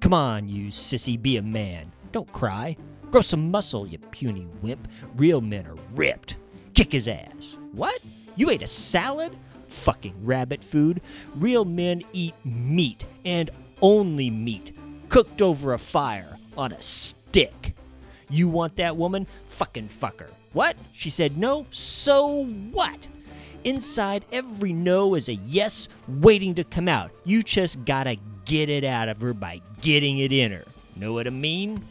Come on, you sissy, be a man. Don't cry. Grow some muscle, you puny wimp. Real men are ripped. Kick his ass. What? You ate a salad? Fucking rabbit food. Real men eat meat, and only meat, cooked over a fire on a stick. You want that woman? Fucking fuck her. What? She said no? So what? Inside every no is a yes waiting to come out. You just gotta get it out of her by getting it in her. Know what I mean?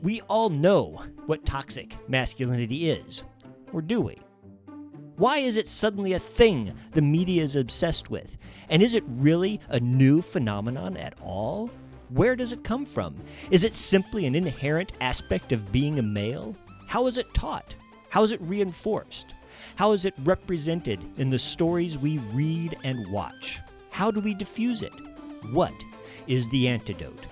We all know what toxic masculinity is. Or do we? Why is it suddenly a thing the media is obsessed with? And is it really a new phenomenon at all? Where does it come from? Is it simply an inherent aspect of being a male? How is it taught? How is it reinforced? How is it represented in the stories we read and watch? How do we diffuse it? What is the antidote?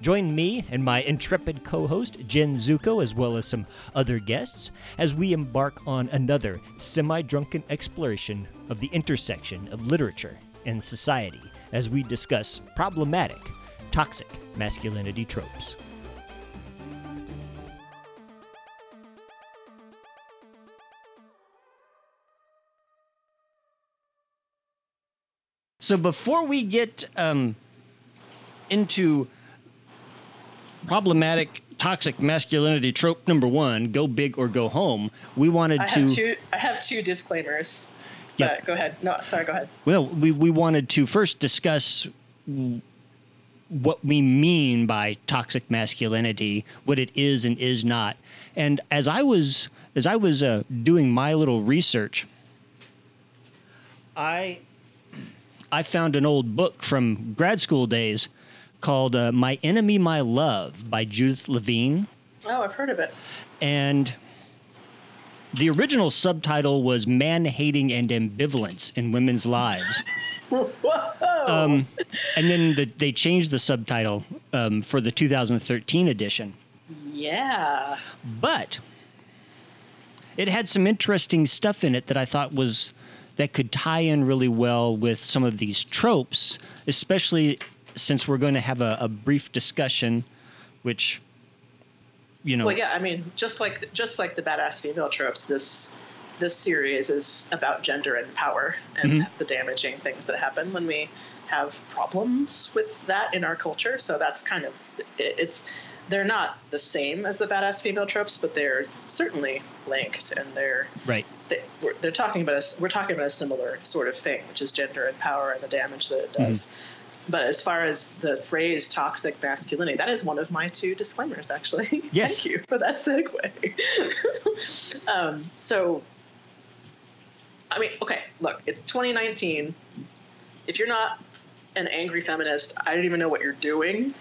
Join me and my intrepid co host, Jenn Zuko, as well as some other guests, as we embark on another semi drunken exploration of the intersection of literature and society as we discuss problematic, toxic masculinity tropes. So before we get um, into problematic toxic masculinity trope number one, go big or go home, we wanted I to. have two. I have two disclaimers. Yeah. But go ahead. No, sorry. Go ahead. Well, we, we wanted to first discuss what we mean by toxic masculinity, what it is and is not. And as I was as I was uh, doing my little research, I I found an old book from grad school days called uh, "My Enemy, My Love" by Judith Levine, Oh, I've heard of it. and the original subtitle was "Man Hating and Ambivalence in Women's Lives." Whoa. Um, and then the, they changed the subtitle um, for the 2013 edition. yeah. But it had some interesting stuff in it that I thought was that could tie in really well with some of these tropes, especially since we're going to have a, a brief discussion, which you know, Well, yeah. I mean, just like just like the badass female tropes, this this series is about gender and power and Mm-hmm. the damaging things that happen when we have problems with that in our culture. So that's kind of it's they're not the same as the badass female tropes, but they're certainly linked, and they're right? they, we're, they're talking about a, we're talking about a similar sort of thing, which is gender and power and the damage that it does. But as far as the phrase toxic masculinity, that is one of my two disclaimers, actually. Yes. Thank you for that segue. um, so, I mean, okay, look, it's 2019. If you're not an angry feminist, I don't even know what you're doing.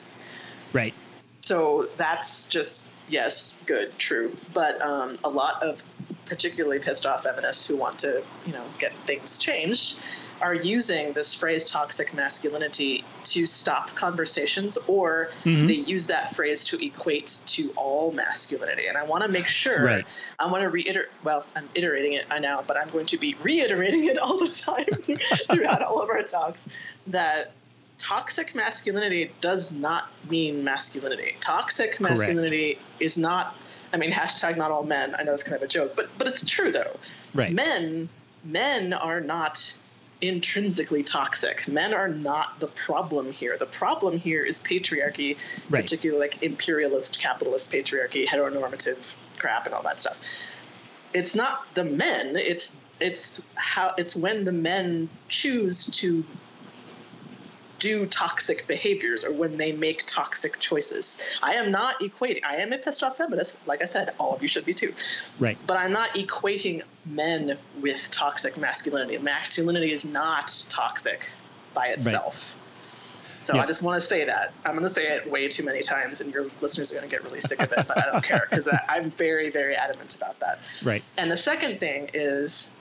Right. So that's just yes, good, true. But um, a lot of particularly pissed off feminists who want to, you know, get things changed are using this phrase toxic masculinity to stop conversations or Mhm. they use that phrase to equate to all masculinity and i want to make sure Right. i want to reiterate well i'm iterating it i know but i'm going to be reiterating it all the time throughout all of our talks that toxic masculinity does not mean masculinity. Toxic masculinity is not. I mean, hashtag not all men. I know it's kind of a joke, but but it's true though. Right. Men men are not intrinsically toxic. Men are not the problem here. The problem here is patriarchy, Right. particularly like imperialist capitalist patriarchy, heteronormative crap, and all that stuff. It's not the men. It's it's how it's when the men choose to do toxic behaviors or when they make toxic choices. I am not equating, I am a pissed off feminist. Like I said, all of you should be too. Right. But I'm not equating men with toxic masculinity. Masculinity is not toxic by itself. Right. So Yeah. I just want to say that. I'm going to say it way too many times, and your listeners are going to get really sick of it, but I don't care because I'm very, very adamant about that. Right. And the second thing is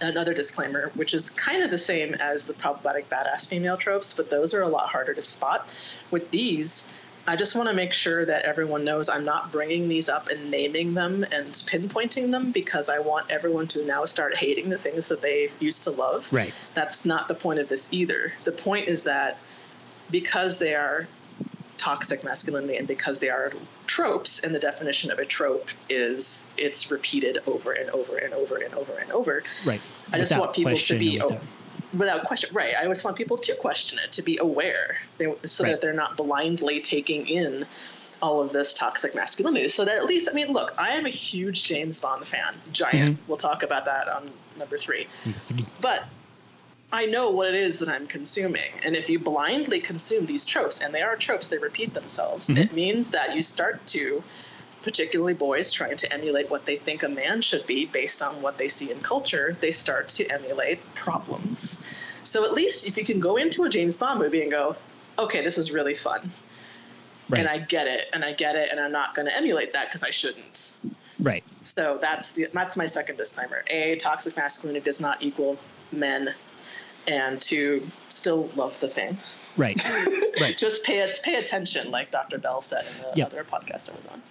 another disclaimer, which is kind of the same as the problematic badass female tropes, but those are a lot harder to spot. With these, I just want to make sure that everyone knows I'm not bringing these up and naming them and pinpointing them because I want everyone to now start hating the things that they used to love. Right. That's not the point of this either. The point is that because they are toxic masculinity and because they are tropes and the definition of a trope is it's repeated over and over and over and over and over. Right. I just want people to be without, without question right. I always want people to question it to be aware. They, so right. that they're not blindly taking in all of this toxic masculinity. So that at least i mean look i am a huge james bond fan. Giant. Mm-hmm. we'll talk about that on number three. But I know what it is that I'm consuming. And if you blindly consume these tropes, and they are tropes, they repeat themselves, mm-hmm. it means that you start to, particularly boys trying to emulate what they think a man should be based on what they see in culture, they start to emulate problems. So at least if you can go into a James Bond movie and go, okay, this is really fun. Right. And I get it, and I get it, and I'm not going to emulate that because I shouldn't. Right. So that's the that's my second disclaimer. A toxic masculinity does not equal men and to still love the things. Right. right. Just pay pay attention, like Dr. Bell said in the yep. other podcast I was on.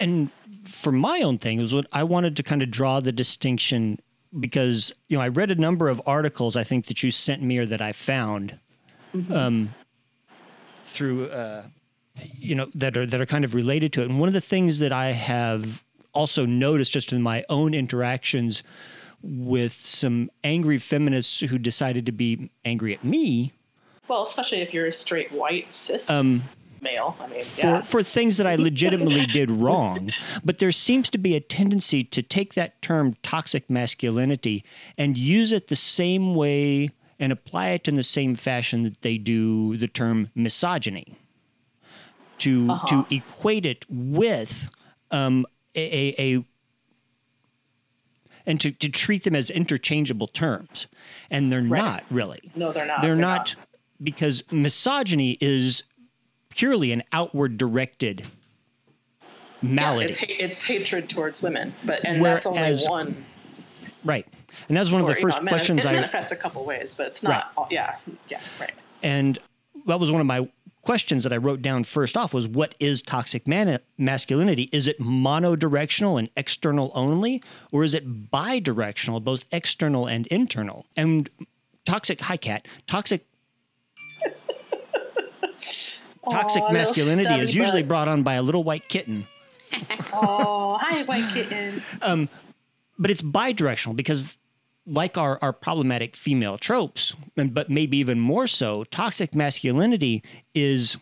And for my own thing, was what I wanted to kind of draw the distinction because you know I read a number of articles I think that you sent me or that I found mm-hmm. um, through uh, you know that are that are kind of related to it. And one of the things that I have also noticed just in my own interactions with some angry feminists who decided to be angry at me. Well, especially if you're a straight white cis um, male. I mean, for yeah. for things that I legitimately did wrong, but there seems to be a tendency to take that term toxic masculinity and use it the same way and apply it in the same fashion that they do the term misogyny. To uh-huh. to equate it with um, a, a and to, to treat them as interchangeable terms. And they're right. not really. No, they're not. They're, they're not, not because misogyny is purely an outward directed malady. Yeah, it's, ha- it's hatred towards women, but and Whereas, that's only one. Right, and that's one or, of the first know, questions it, I manifests a couple ways, but it's not. Right. All, yeah, yeah, right. And that was one of my questions that I wrote down first off was what is toxic man- masculinity? Is it monodirectional and external only, or is it bidirectional, both external and internal? And toxic, hi cat, toxic. toxic Aww, masculinity is usually butt. brought on by a little white kitten. oh, hi, white kitten. Um, but it's bidirectional because like our, our problematic female tropes, and, but maybe even more so, toxic masculinity is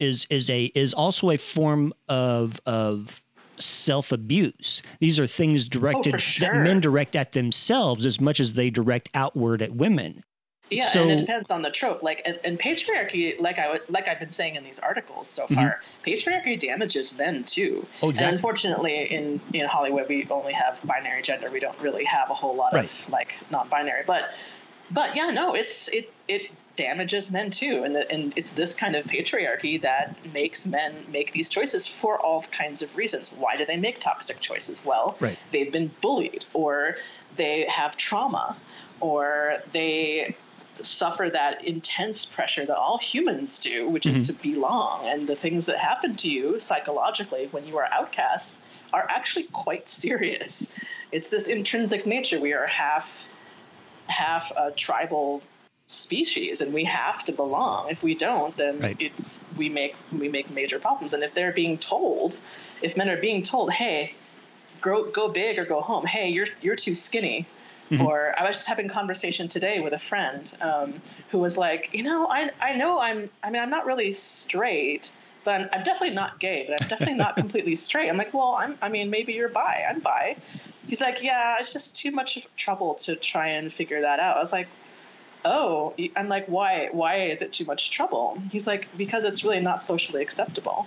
is is a is also a form of of self abuse. These are things oh, directed oh, sure. that men direct at themselves as much as they direct outward at women. Yeah, so, and it depends on the trope. Like, and, and patriarchy, like I like I've been saying in these articles so mm-hmm. far, patriarchy damages men too. Oh, exactly. And unfortunately, in in Hollywood, we only have binary gender. We don't really have a whole lot right. of like non-binary. But, but yeah, no, it's it it damages men too, and the, and it's this kind of patriarchy that makes men make these choices for all kinds of reasons. Why do they make toxic choices? Well, right. they've been bullied, or they have trauma, or they suffer that intense pressure that all humans do, which mm-hmm. is to belong. And the things that happen to you psychologically when you are outcast are actually quite serious. It's this intrinsic nature. We are half half a tribal species and we have to belong. If we don't, then right. it's we make we make major problems. And if they're being told, if men are being told, hey, grow go big or go home, hey, you're you're too skinny Mm-hmm. Or I was just having a conversation today with a friend um, who was like, you know, I, I know I'm, I mean, I'm not really straight, but I'm, I'm definitely not gay, but I'm definitely not completely straight. I'm like, well, I'm, I mean, maybe you're bi. I'm bi. He's like, yeah, it's just too much trouble to try and figure that out. I was like, oh, I'm like, why? Why is it too much trouble? He's like, because it's really not socially acceptable.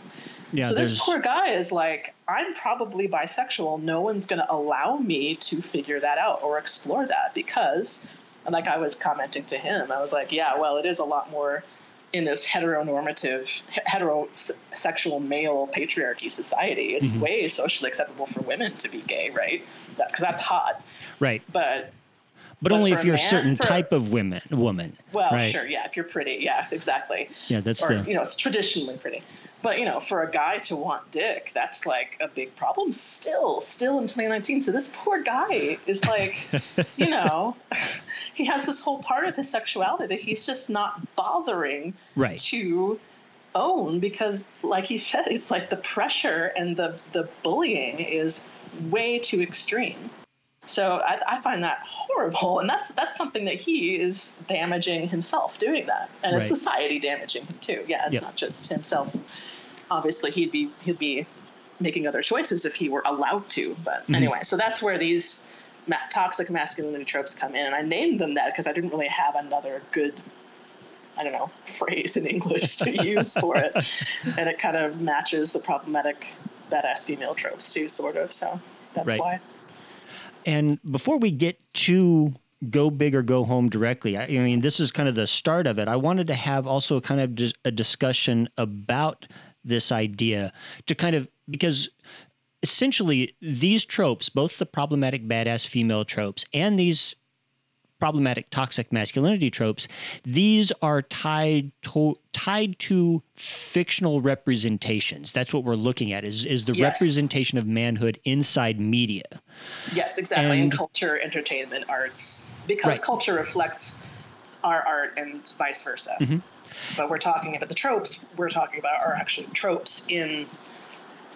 Yeah, so this poor guy is like, I'm probably bisexual. No one's going to allow me to figure that out or explore that because, and like I was commenting to him, I was like, yeah, well, it is a lot more in this heteronormative, heterosexual male patriarchy society. It's mm-hmm. way socially acceptable for women to be gay, right? Because that, that's hot. Right. But but, But only if a you're a man- certain for- type of women woman. Well, right? sure, yeah, if you're pretty, yeah, exactly. Yeah, that's or the you know, it's traditionally pretty. But you know, for a guy to want dick, that's like a big problem still, still in 2019. So this poor guy is like, you know, he has this whole part of his sexuality that he's just not bothering right. to own because like he said it's like the pressure and the the bullying is way too extreme so I, I find that horrible and that's that's something that he is damaging himself doing that and it's society damaging him too yeah it's Yep. not just himself obviously he'd be he'd be making other choices if he were allowed to but Mhm. anyway so that's where these ma- toxic masculinity tropes come in and i named them that because i didn't really have another good I don't know, phrase in English to use for it. And it kind of matches the problematic badass female tropes too, sort of. So that's Right. why. And before we get to go big or go home directly, I, I mean, this is kind of the start of it. I wanted to have also kind of dis- a discussion about this idea to kind of, because essentially these tropes, both the problematic badass female tropes and these problematic toxic masculinity tropes these are tied to tied to fictional representations that's what we're looking at is is the Yes. representation of manhood inside media Yes, exactly. in And- culture, entertainment, arts, because Right. culture reflects our art and vice versa. Mhm. But we're talking about the tropes we're talking about are actually tropes in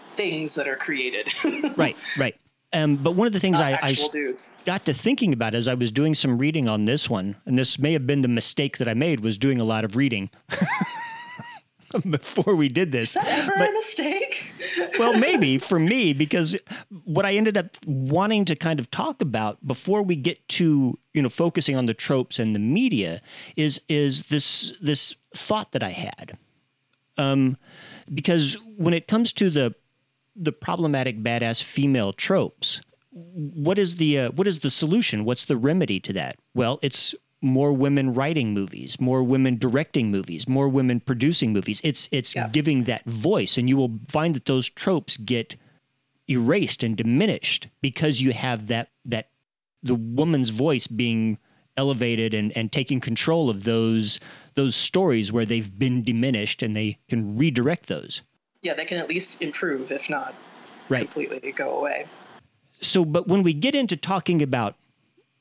things that are created. right right um, but one of the things Not I, I dudes. got to thinking about as I was doing some reading on this one, and this may have been the mistake that I made was doing a lot of reading before we did this. Is that ever But- a mistake? well, maybe for me, because what I ended up wanting to kind of talk about before we get to you know focusing on the tropes and the media is is this this thought that I had, um, because when it comes to the the problematic badass female tropes, what is the uh, what is the solution? What's the remedy to that? Well, it's more women writing movies, more women directing movies, more women producing movies. It's it's Yeah. giving that voice, and you will find that those tropes get erased and diminished because you have that that the woman's voice being elevated and, and taking control of those those stories where they've been diminished and they can redirect those. Yeah, they can at least improve, if not Right. completely go away. So, but when we get into talking about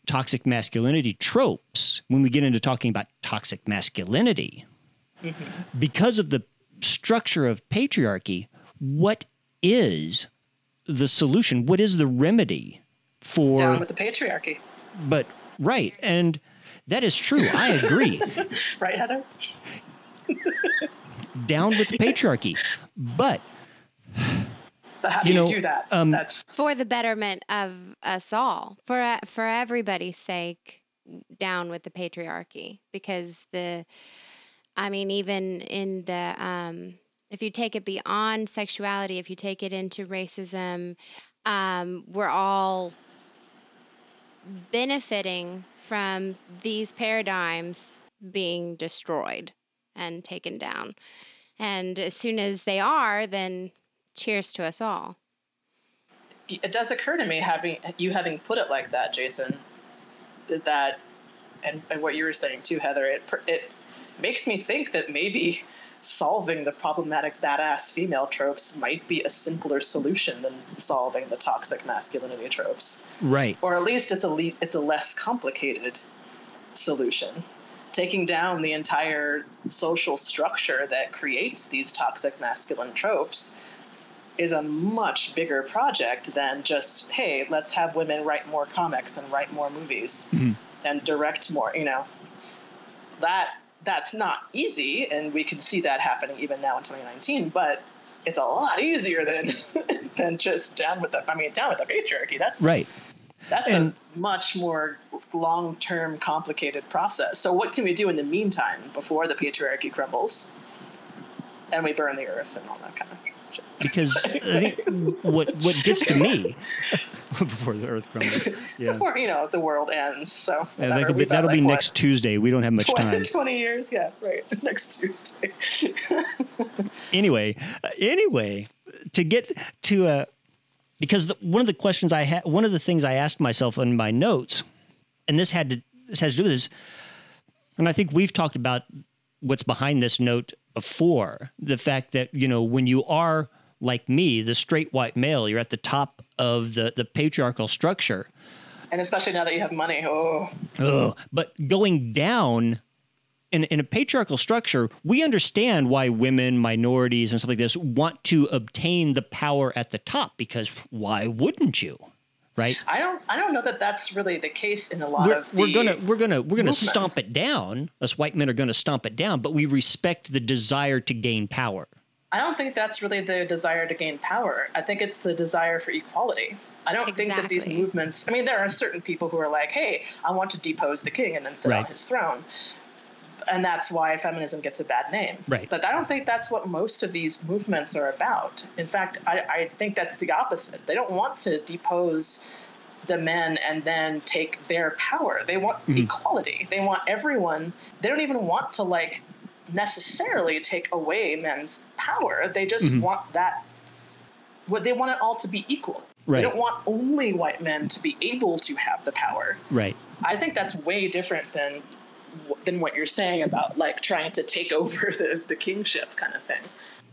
toxic masculinity tropes, when we get into talking about toxic masculinity, mm-hmm. because of the structure of patriarchy, what is the solution? What is the remedy for? Down with the patriarchy. but right, and that is true. I agree. Right, Heather? Down with the patriarchy, but But how do You you, know, do that? um, That's for the betterment of us all, for uh, for everybody's sake, down with the patriarchy because the, I mean, even in the um, if you take it beyond sexuality, if you take it into racism, um, we're all benefiting from these paradigms being destroyed and taken down. And as soon as they are, then cheers to us all. it does occur to me having you having put it like that, Jason, that and, and what you were saying too, Heather, it it makes me think that maybe solving the problematic badass female tropes might be a simpler solution than solving the toxic masculinity tropes, right, or at least it's a le- it's a less complicated solution. Taking down the entire social structure that creates these toxic masculine tropes is a much bigger project than just hey let's have women write more comics and write more movies Mhm. and direct more you know that that's not easy and we can see that happening even now in 2019 but it's a lot easier than than just down with the i mean down with the patriarchy that's right. That's And- a much more long-term complicated process so what can we do in the meantime before the patriarchy crumbles and we burn the earth and all that kind of shit Because I think what what gets to me before the earth crumbles, yeah. before you know the world ends. So Yeah, that'll be, that'll be like, what, next Tuesday. We don't have much 20, time. 20 years, yeah, right. Next Tuesday. Anyway, uh, anyway, to get to uh, because the, one of the questions I had, one of the things I asked myself in my notes and this had to this has to do with this, and I think we've talked about what's behind this note before the fact that you know when you are like me, the straight white male, you're at the top of the the patriarchal structure. And especially now that you have money, oh. Ugh. But going down in, in a patriarchal structure, we understand why women, minorities, and stuff like this want to obtain the power at the top because why wouldn't you? Right? I don't. I don't know that that's really the case in a lot We're, of. The we're gonna we're gonna we're gonna movements. stomp it down. Us white men are gonna stomp it down, but we respect the desire to gain power. I don't think that's really the desire to gain power. I think it's the desire for equality. I don't think that these movements. I mean, there are certain people who are like, "Hey, I want to depose the king and then sit on his throne," and that's why feminism gets a bad name. Right. But I don't think that's what most of these movements are about. In fact, I, I think that's the opposite. They don't want to depose the men and then take their power. They want Mhm. equality. They want everyone. They don't even want to like necessarily take away men's power. They just Mhm. want that. What they want it all to be equal. Right. They don't want only white men to be able to have the power. Right. I think that's way different than than what you're saying about like trying to take over the, the kingship kind of thing.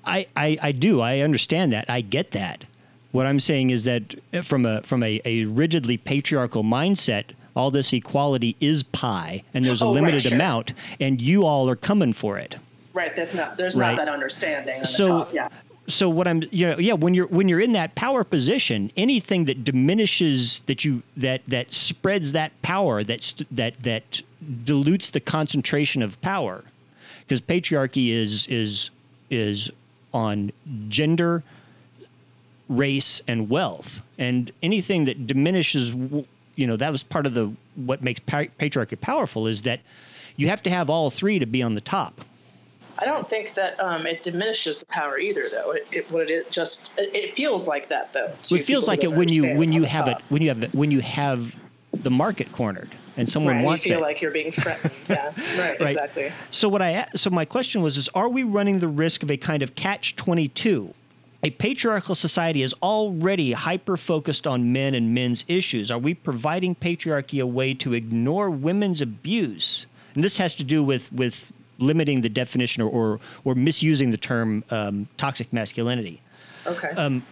I, I, I do. I understand that. I get that. What I'm saying is that eh, from a from a, a rigidly patriarchal mindset, all this equality is pie, and there's a Oh, right, limited sure. amount, and you all are coming for it. Right. There's not there's Right. not that understanding on the So, top. Yeah. So what I'm, you know, yeah, when you're when you're in that power position, anything that diminishes that you that that spreads that power, that that that dilutes the concentration of power, because patriarchy is is is on gender, race, and wealth, and anything that diminishes, you know, that was part of the what makes patriarchy powerful is that you have to have all three to be on the top. I don't think that um, it diminishes the power either, though. It, it what it just it, it feels like that though. it feels like it when you when you have it when you have when you have the market cornered and someone Right, wants you feel it. like you're being threatened. Yeah, right, Right. exactly. so what I so my question was is are we running the risk of a kind of catch 22? A patriarchal society is already hyper focused on men and men's issues. Are we providing patriarchy a way to ignore women's abuse? And this has to do with with limiting the definition or or, or misusing the term um, toxic masculinity. Okay. Um,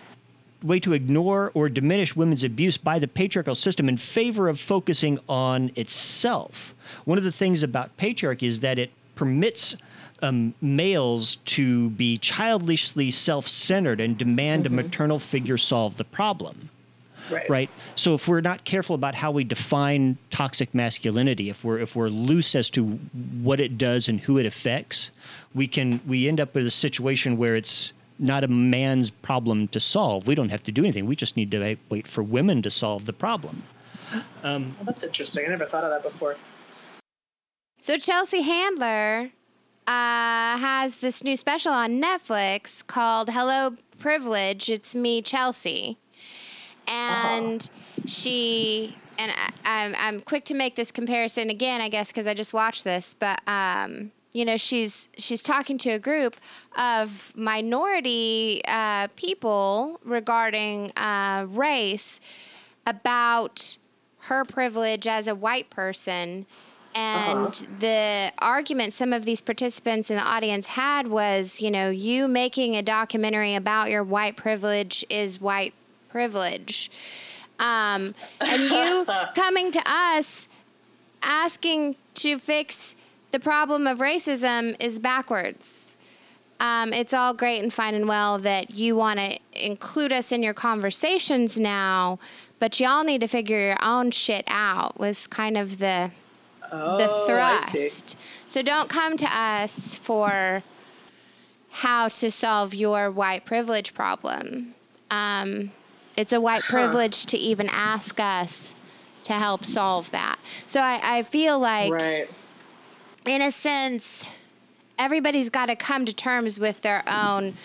way to ignore or diminish women's abuse by the patriarchal system in favor of focusing on itself. One of the things about patriarchy is that it permits um, males to be childishly self centered and demand a maternal figure solve the problem. Right. Right. So if we're not careful about how we define toxic masculinity, if we're if we're loose as to what it does and who it affects, we can we end up with a situation where it's not a man's problem to solve. We don't have to do anything. We just need to wait- wait for women to solve the problem. Well, that's interesting. I never thought of that before. So Chelsea Handler uh, has this new special on Netflix called "Hello Privilege." It's me, Chelsea, and she and I, I'm I'm quick to make this comparison again, I guess, because I just watched this, but um, you know, she's she's talking to a group of minority uh, people regarding uh, race about her privilege as a white person. And the argument some of these participants in the audience had was, you know, you making a documentary about your white privilege is white privilege. Um, and you coming to us asking to fix the problem of racism is backwards. Um, it's all great and fine and well that you want to include us in your conversations now, but y'all need to figure your own shit out. Was kind of the Oh, the thrust. So don't come to us for how to solve your white privilege problem. Um, it's a white privilege to even ask us to help solve that. So I, I feel like Right. in a sense, everybody's got to come to terms with their own,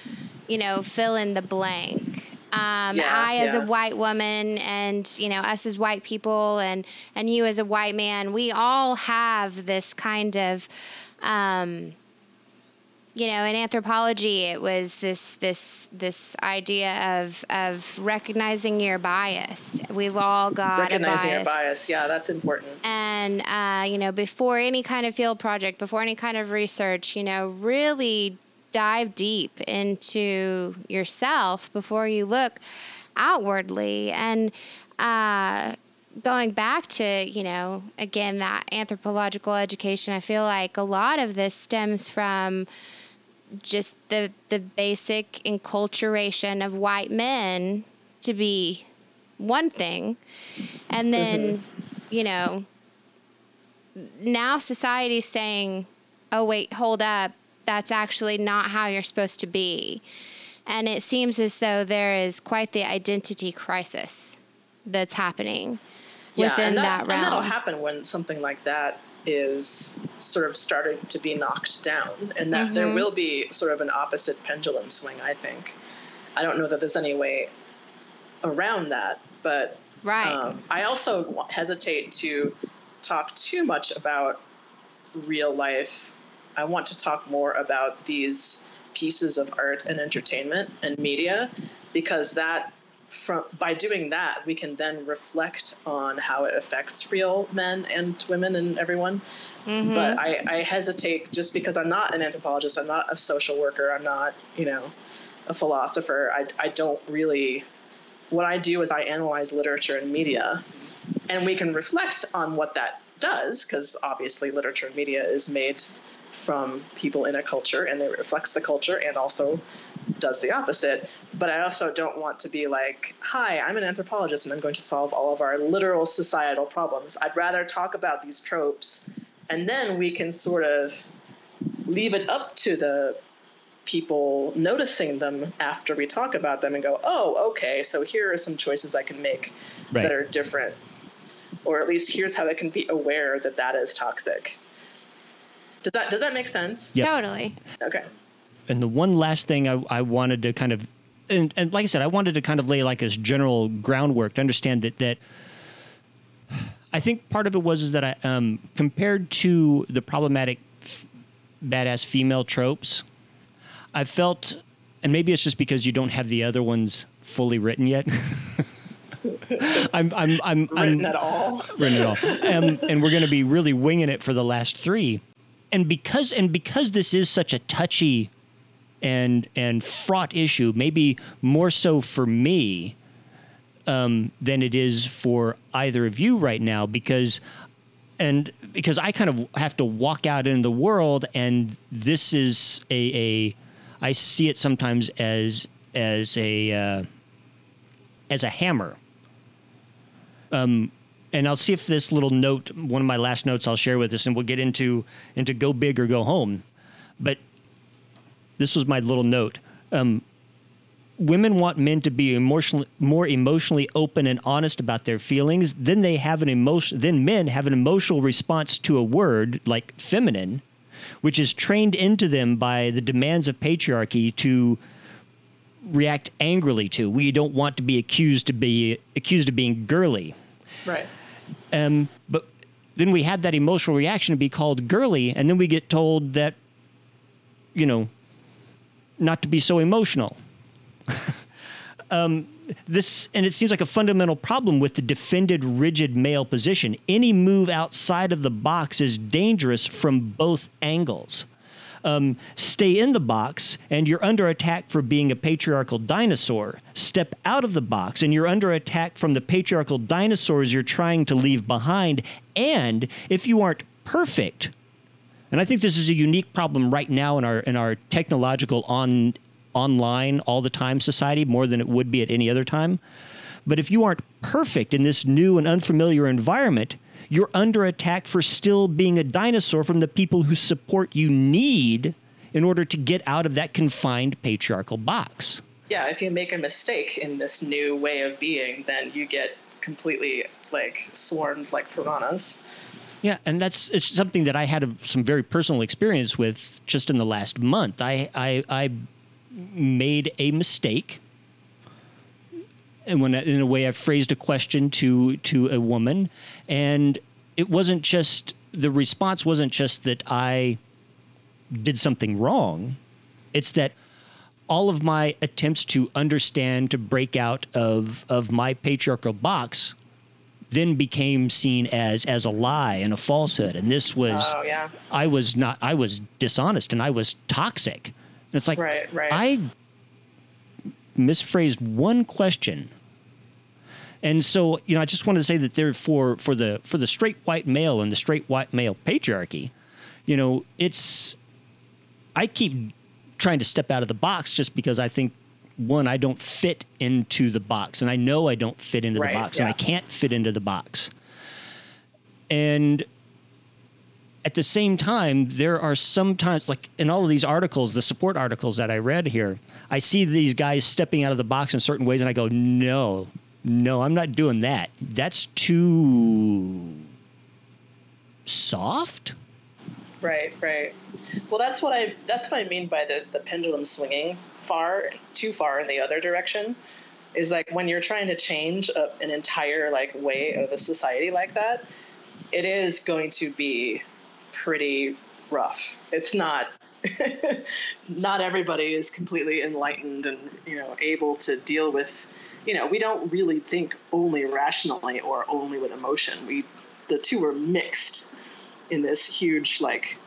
you know, fill in the blank. Um, Yeah, I, as a white woman, and you know, us as white people, and and you as a white man, we all have this kind of um, you know, in anthropology, it was this this this idea of of recognizing your bias. We've all got recognizing a bias. your bias. Yeah, that's important. And uh, you know, before any kind of field project, before any kind of research, you know, really dive deep into yourself before you look outwardly and. Uh, going back to, you know, again, that anthropological education, I feel like a lot of this stems from just the the basic enculturation of white men to be one thing and then mm-hmm. you know now society's saying oh wait hold up that's actually not how you're supposed to be and it seems as though there is quite the identity crisis that's happening yeah, within that, that, realm. And that'll happen when something like that is sort of starting to be knocked down, and that mm-hmm. there will be sort of an opposite pendulum swing. I think. I don't know that there's any way around that, but right. Um, I also hesitate to talk too much about real life. I want to talk more about these pieces of art and entertainment and media because that from by doing that we can then reflect on how it affects real men and women and everyone. Mm-hmm. but I, I hesitate just because i'm not an anthropologist i'm not a social worker i'm not you know a philosopher. I, I don't really what i do is i analyze literature and media. And we can reflect on what that does because obviously literature and media is made from people in a culture and it reflects the culture and also does the opposite. But I also don't want to be like, hi, I'm an anthropologist and I'm going to solve all of our literal societal problems. I'd rather talk about these tropes and then we can sort of leave it up to the people noticing them after we talk about them and go, oh, okay, so here are some choices I can make right. that are different. Or at least here's how I can be aware that that is toxic. Does that does that make sense? Yeah. Totally. Okay. And the one last thing I, I wanted to kind of and, and like I said, I wanted to kind of lay like this general groundwork to understand that that I think part of it was is that I um, compared to the problematic f- badass female tropes, I felt, and maybe it's just because you don't have the other ones fully written yet. I'm I'm I'm written I'm, at all. Written at all, um, and we're going to be really winging it for the last three and because and because this is such a touchy and and fraught issue, maybe more so for me um, than it is for either of you right now, because and because I kind of have to walk out into the world, and this is a, a I see it sometimes as as a uh, as a hammer. Um, and I'll see if this little note, one of my last notes, I'll share with us, and we'll get into into go big or go home. But this was my little note. Um, women want men to be emotionally more emotionally open and honest about their feelings. Then they have an emotion. Then men have an emotional response to a word like feminine, which is trained into them by the demands of patriarchy to react angrily to. We don't want to be accused to be accused of being girly. Right. Um, but then we had that emotional reaction to be called girly, and then we get told that, you know, not to be so emotional. um, this and it seems like a fundamental problem with the defended rigid male position. Any move outside of the box is dangerous from both angles um, stay in the box and you're under attack for being a patriarchal dinosaur. Step out of the box and you're under attack from the patriarchal dinosaurs you're trying to leave behind. And if you aren't perfect, and I think this is a unique problem right now in our in our technological on online all the time society more than it would be at any other time. But if you aren't perfect in this new and unfamiliar environment, you're under attack for still being a dinosaur from the people whose support you need in order to get out of that confined patriarchal box. Yeah, if you make a mistake in this new way of being, then you get completely like swarmed like piranhas. Yeah, and that's it's something that I had a, some very personal experience with just in the last month. I I, I made a mistake and when in a way I phrased a question to to a woman, and it wasn't just the response wasn't just that I did something wrong. It's that all of my attempts to understand, to break out of of my patriarchal box, then became seen as as a lie and a falsehood. And this was, Oh yeah. I was not, I was dishonest and I was toxic. And it's like Right, right. I misphrased one question. And so, you know, I just wanted to say that there for for the for the straight white male and the straight white male patriarchy, you know, it's I keep trying to step out of the box just because I think one, I don't fit into the box, and I know I don't fit into Right, the box, and I can't fit into the box. And at the same time, there are sometimes, like in all of these articles, the support articles that I read here, I see these guys stepping out of the box in certain ways, and I go, no, no, I'm not doing that. That's too soft. Right, right. Well, that's what I that's what I mean by the the pendulum swinging far too far in the other direction. Is like when you're trying to change a, an entire like way of a society like that, it is going to be pretty rough. It's not. not everybody is completely enlightened and you know able to deal with you know we don't really think only rationally or only with emotion we the two are mixed in this huge like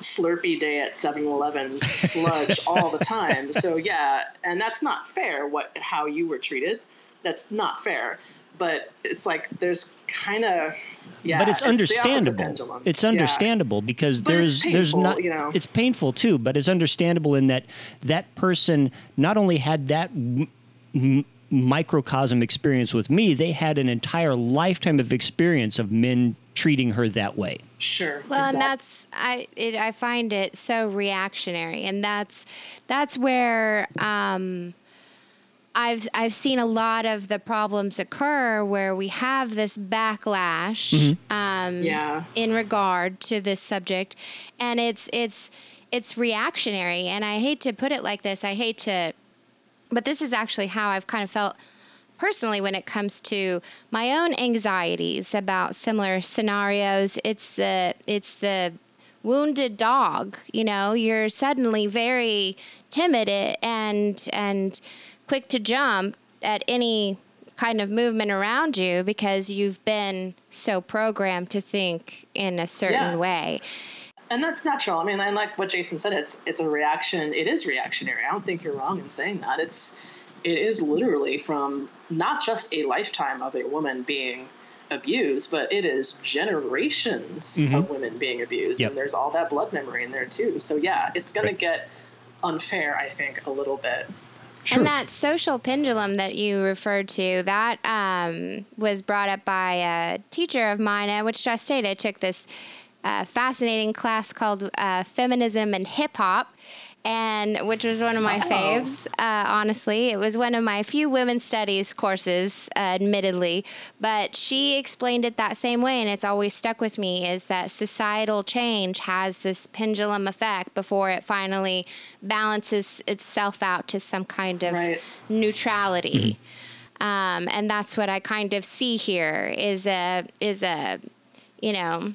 slurpy day at 7-eleven sludge all the time so yeah and that's not fair what how you were treated that's not fair but it's like there's kind of yeah but it's, understandable. It's Yeah. understandable because But it's there's there's not you know. it's painful too, but it's understandable in that that person not only had that m- m- microcosm experience with me, they had an entire lifetime of experience of men treating her that way. sure Well, and that's I it, I find it so reactionary, and that's that's where um, I've I've seen a lot of the problems occur where we have this backlash um, Yeah. in regard to this subject, and it's it's it's reactionary. And I hate to put it like this. I hate to, but this is actually how I've kind of felt personally when it comes to my own anxieties about similar scenarios. It's the it's the wounded dog you know? You're suddenly very timid and and quick to jump at any kind of movement around you because you've been so programmed to think in a certain Yeah. way and that's natural. I mean, and like what Jason said, it's it's a reaction. It is reactionary. I don't think you're wrong in saying that. It's it is literally from not just a lifetime of a woman being abused, but it is generations of women being abused, Yep. and there's all that blood memory in there too. So yeah, it's gonna get unfair. I think a little bit. Sure. And that social pendulum that you referred to, that um, was brought up by a teacher of mine at Wichita State. I took this uh, fascinating class called uh, Feminism and Hip Hop. And which was one of my Wow. faves, uh, honestly. It was one of my few women's studies courses, uh, admittedly. But she explained it that same way, and it's always stuck with me is that societal change has this pendulum effect before it finally balances itself out to some kind of Right. neutrality. Um, and that's what I kind of see here is a is a you know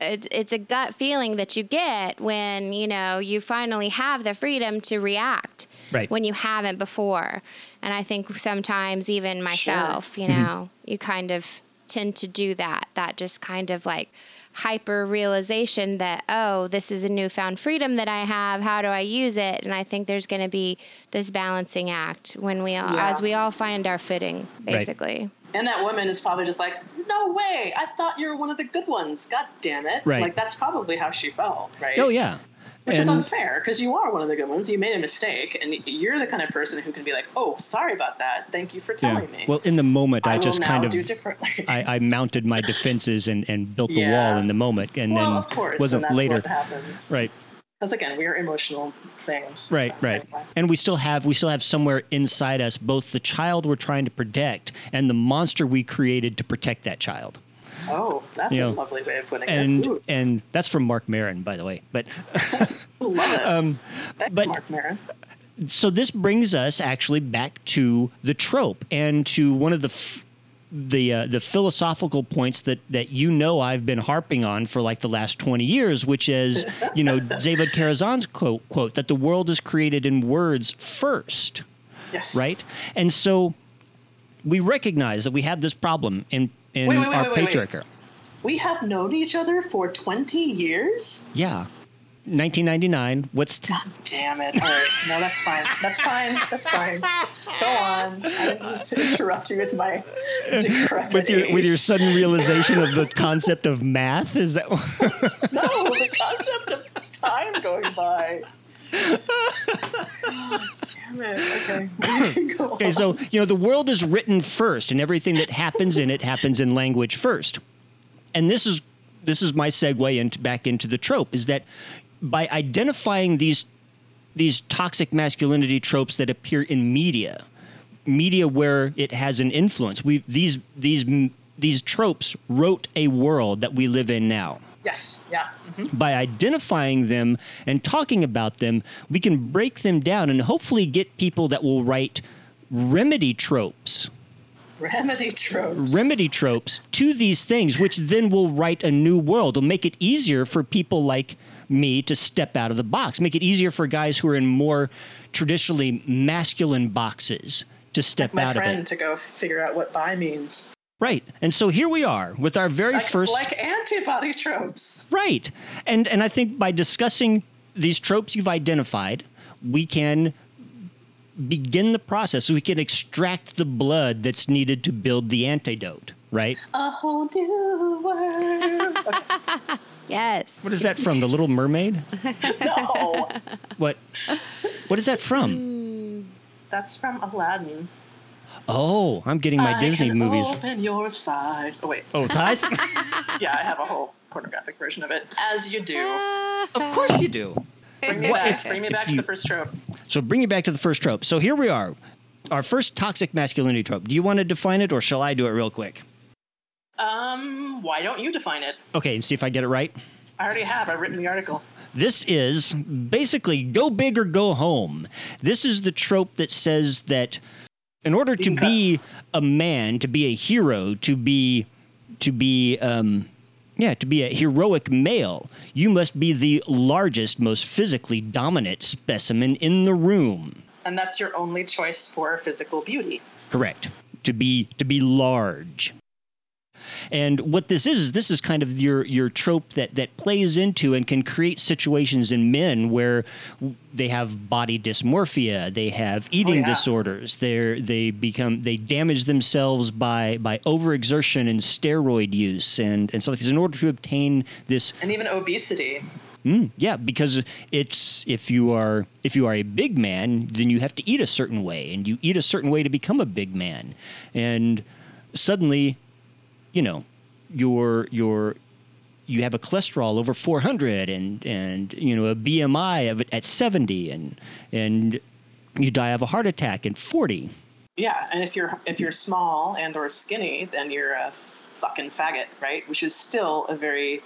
it, it's a gut feeling that you get when you know you finally have the freedom to react Right. when you haven't before. And i think sometimes even myself you mm-hmm. know you kind of tend to do that that just kind of like hyper realization that oh this is a newfound freedom that i have. How do i use it? And i think there's going to be this balancing act when we all Yeah. as we all find our footing basically And that woman is probably just like, no way! I thought you were one of the good ones. God damn it! Right. Like that's probably how she felt, right? Oh yeah. Which is unfair because you are one of the good ones. You made a mistake, and you're the kind of person who can be like, "Oh, sorry about that. Thank you for yeah. telling me." Well, in the moment, I, I just kind of do differently. I, I mounted my defenses and, and built the Yeah. wall in the moment, and well, then of course, wasn't and that's later. what happens. Right. Because again, we are emotional things. Right, so right. anyway. And we still have we still have somewhere inside us both the child we're trying to protect and the monster we created to protect that child. Oh, that's You a know, lovely way of putting And it. Ooh, and that's from Marc Maron, by the way. But love it. um, Thanks, but- Marc Maron. so this brings us actually back to the trope and to one of the f- the uh, the philosophical points that that you know I've been harping on for like the last 20 years which is you know Zavad Karazan's quote quote that the world is created in words first Yes. right and so we recognize that we have this problem in in Wait, wait, wait, our patriarchy We have known each other for 20 years? yeah 1999 what's th- God damn it. All right. No, that's fine. That's fine. That's fine. Go on. I didn't mean to interrupt you with my decrepit with your with your sudden realization of the concept of math is that No, the concept of time going by. Damn it. Okay. Okay, so you know the world is written first, and everything that happens in it happens in language first. And this is this is my segue into back into the trope is that by identifying these these toxic masculinity tropes that appear in media, media where it has an influence, we these these these tropes wrote a world that we live in now Yes. Yeah. mhm. by identifying them and talking about them, we can break them down and hopefully get people that will write remedy tropes, Remedy tropes. remedy tropes to these things, which then will write a new world. It'll make it easier for people like me to step out of the box, make it easier for guys who are in more traditionally masculine boxes to step My out of it. My friend to go figure out what bi means. Right. And so here we are with our very Like, first like antibody tropes. Right. And and I think by discussing these tropes you've identified, we can begin the process. We can extract the blood that's needed to build the antidote, right? A whole new world. Okay. Yes. What is that from? The Little Mermaid? No, What what is that from? Hmm. that's from Aladdin. Oh, I'm getting my I Disney can movies. Open your thighs. Oh wait, Oh, thighs? yeah, I have a whole pornographic version of it. As you do. Ah. of course you do. Bring me What back. if- Bring me back you- to the first trope. So bring you back to the first trope. So here we are. Our first toxic masculinity trope. Do you want to define it or shall I do it real quick? Um, why don't you define it? Okay, and see if I get it right. I already have. I've written the article. This is basically go big or go home. This is the trope that says that in order to be a man, to be a hero, to be to be um yeah, to be a heroic male, you must be the largest, most physically dominant specimen in the room. And that's your only choice for physical beauty. Correct. To be to be large. And what this is is this is kind of your your trope that that plays into and can create situations in men where they have body dysmorphia, they have eating yeah. disorders, they they become they damage themselves by by overexertion and steroid use and and stuff like this in order to obtain this And even obesity. Mm, yeah, because it's if you are if you are a big man, then you have to eat a certain way, and you eat a certain way to become a big man, and suddenly, you know, your your you have a cholesterol over 400 and and you know a BMI of at 70 and and you die of a heart attack at 40. Yeah, and if you're if you're small and or skinny, then you're a fucking faggot, right? Which is still a very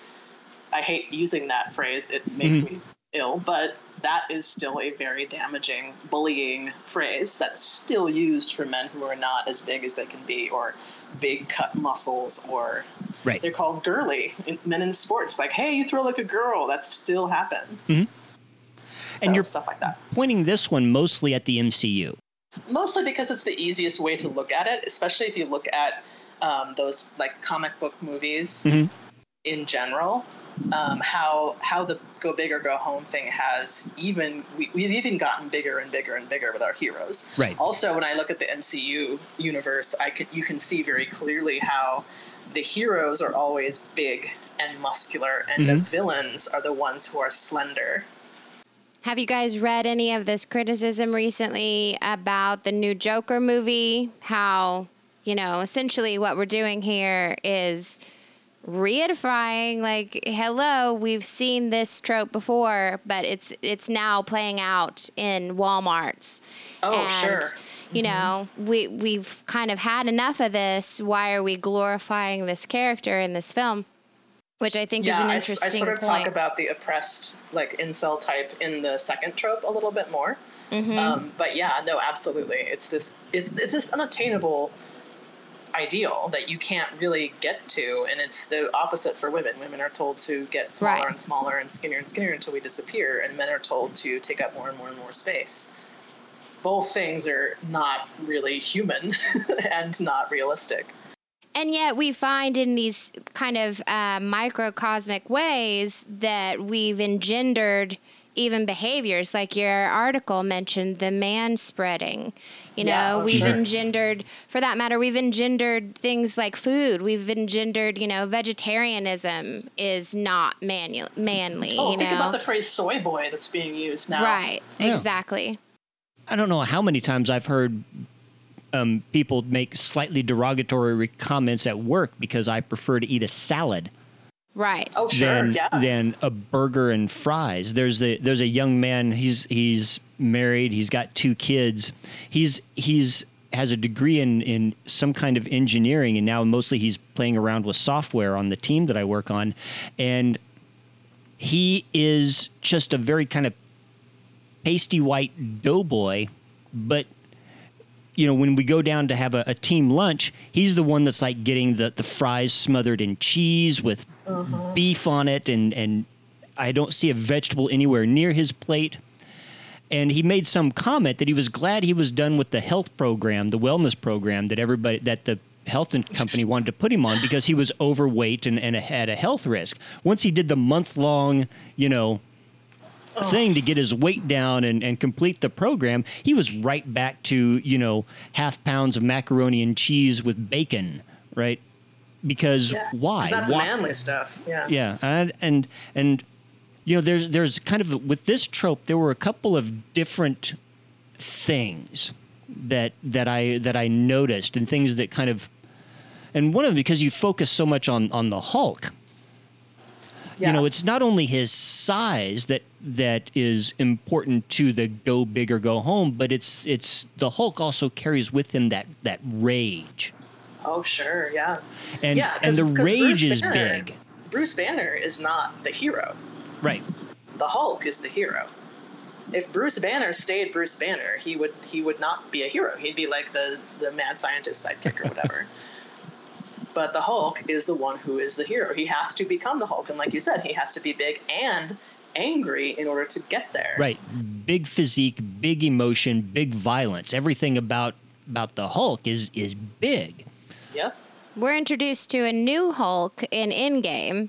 I hate using that phrase. It makes Mm-hmm. me ill, but that is still a very damaging, bullying phrase that's still used for men who are not as big as they can be or big cut muscles or Right. they're called girly men in sports like hey you throw like a girl that still happens Mhm. So, And you're- stuff like that Pointing this one mostly at the MCU. mostly because it's the easiest way to look at it especially if you look at um, those like comic book movies Mhm. in general um, how how the go big or go home thing has even we, we've even gotten bigger and bigger and bigger with our heroes Right. also when i look at the mcu universe i can you can see very clearly how the heroes are always big and muscular and the Mhm. villains are the ones who are slender Have you guys read any of this criticism recently about the new Joker movie? How, you know, essentially what we're doing here is reidifying like hello we've seen this trope before but it's it's now playing out in walmarts Oh, and, sure. you know we we've kind of had enough of this why are we glorifying this character in this film which i think is an I, interesting I sort of point talk about the oppressed like incel type in the second trope a little bit more. Mhm. Um, but yeah, no, absolutely. It's this it's, it's this unattainable ideal that you can't really get to and it's the opposite for women women are told to get smaller Right. and smaller and skinnier and skinnier until we disappear and men are told to take up more and more and more space both things are not really human and not realistic And yet, we find in these kind of uh, microcosmic ways that we've engendered even behaviors, like your article mentioned the man spreading. You know, Yeah, we've sure. engendered, for that matter, we've engendered things like food. We've engendered, you know, vegetarianism is not manu- manly. oh you think know, about the phrase soy boy that's being used now right? Yeah. Exactly. I don't know how many times I've heard um, people make slightly derogatory comments at work because I prefer to eat a salad Right. oh sure than yeah than a burger and fries. There's a there's a young man. He's he's married. He's got two kids. He's he's has a degree in in some kind of engineering, and now mostly he's playing around with software on the team that I work on, and he is just a very kind of pasty white doughboy, but you know, when we go down to have a, a team lunch, he's the one that's like getting the, the fries smothered in cheese with Uh-huh. beef on it, and and I don't see a vegetable anywhere near his plate. And he made some comment that he was glad he was done with the health program, the wellness program that everybody that the health company wanted to put him on because he was overweight and, and had a health risk. Once he did the month long, you know, oh. thing to get his weight down and, and complete the program, he was right back to, you know, half pounds of macaroni and cheese with bacon, right? Because Yeah, why? that's why? manly stuff yeah Yeah, and and and you know, there's there's kind of with this trope, there were a couple of different things that that I that I noticed and things that kind of and one of them because you focus so much on on the Hulk. yeah You know, it's not only his size that that is important to the go big or go home, but it's it's the Hulk also carries with him that that rage. Oh sure yeah And yeah and the 'cause Bruce rage is Banner- big. Bruce Banner is not the hero. Right. The Hulk is the hero. If Bruce Banner stayed Bruce Banner, he would he would not be a hero. He'd be like the the mad scientist sidekick or whatever. but the Hulk is the one who is the hero. He has to become the Hulk, and like you said, he has to be big and angry in order to get there. Right. Big physique, big emotion, big violence. Everything about about the Hulk is is big. Yep. we're introduced to a new Hulk in Endgame,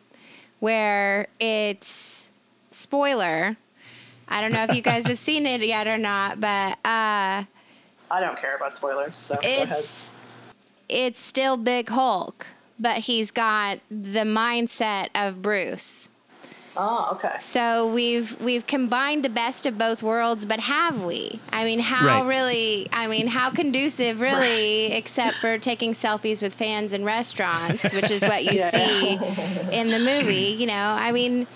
where it's spoiler. I don't know if you guys have seen it yet or not, but uh, I don't care about spoilers, so go ahead. it's it's still Big Hulk, but he's got the mindset of Bruce. Oh, okay. So we've we've combined the best of both worlds, but have we? I mean, how Right. really? I mean, how conducive, really, except for taking selfies with fans in restaurants, which is what you Yeah. see in the movie. You know, I mean,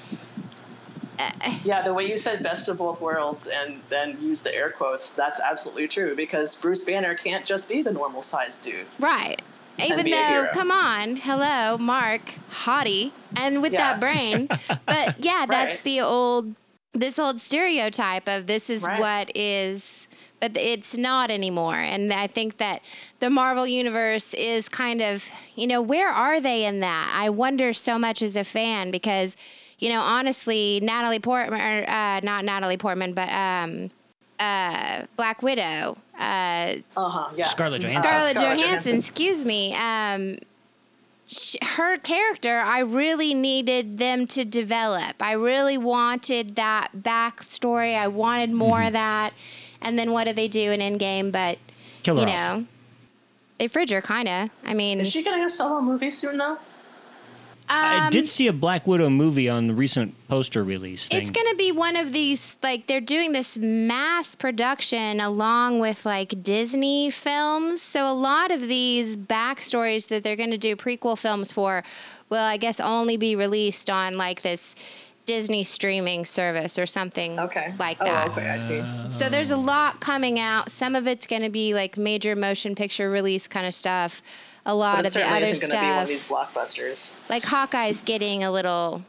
uh, Yeah, the way you said best of both worlds and then use the air quotes, that's absolutely true because Bruce Banner can't just be the normal sized dude. right? Even though, come on, hello, Mark, hottie, and with Yeah. that brain, but yeah, that's the old, this old stereotype of this is Right. what is, but it's not anymore. And I think that the Marvel universe is kind of, you know, where are they in that? I wonder so much as a fan because, you know, honestly, Natalie Portman, or, uh, not Natalie Portman, but um, uh, Black Widow. Uh, Uh huh. Yeah. Scarlett Johansson. Scarlett Scarlett Johansson, excuse me. Um, sh- her character, I really needed them to develop. I really wanted that backstory. I wanted more of that. And then what do they do in Endgame? But Kill her you off. know, they fridge her, kind of. I mean, Is she getting a solo movie soon though? I um, did see a Black Widow movie on the recent poster release thing. It's going to be one of these, like, they're doing this mass production along with, like, Disney films. So a lot of these backstories that they're going to do prequel films for will, I guess, only be released on, like, this Disney streaming service or something Okay. like oh, that. okay, I see. So there's a lot coming out. Some of it's going to be, like, major motion picture release kind of stuff. A lot But of the other isn't going be one of stuff these blockbusters. like Hawkeye's getting a little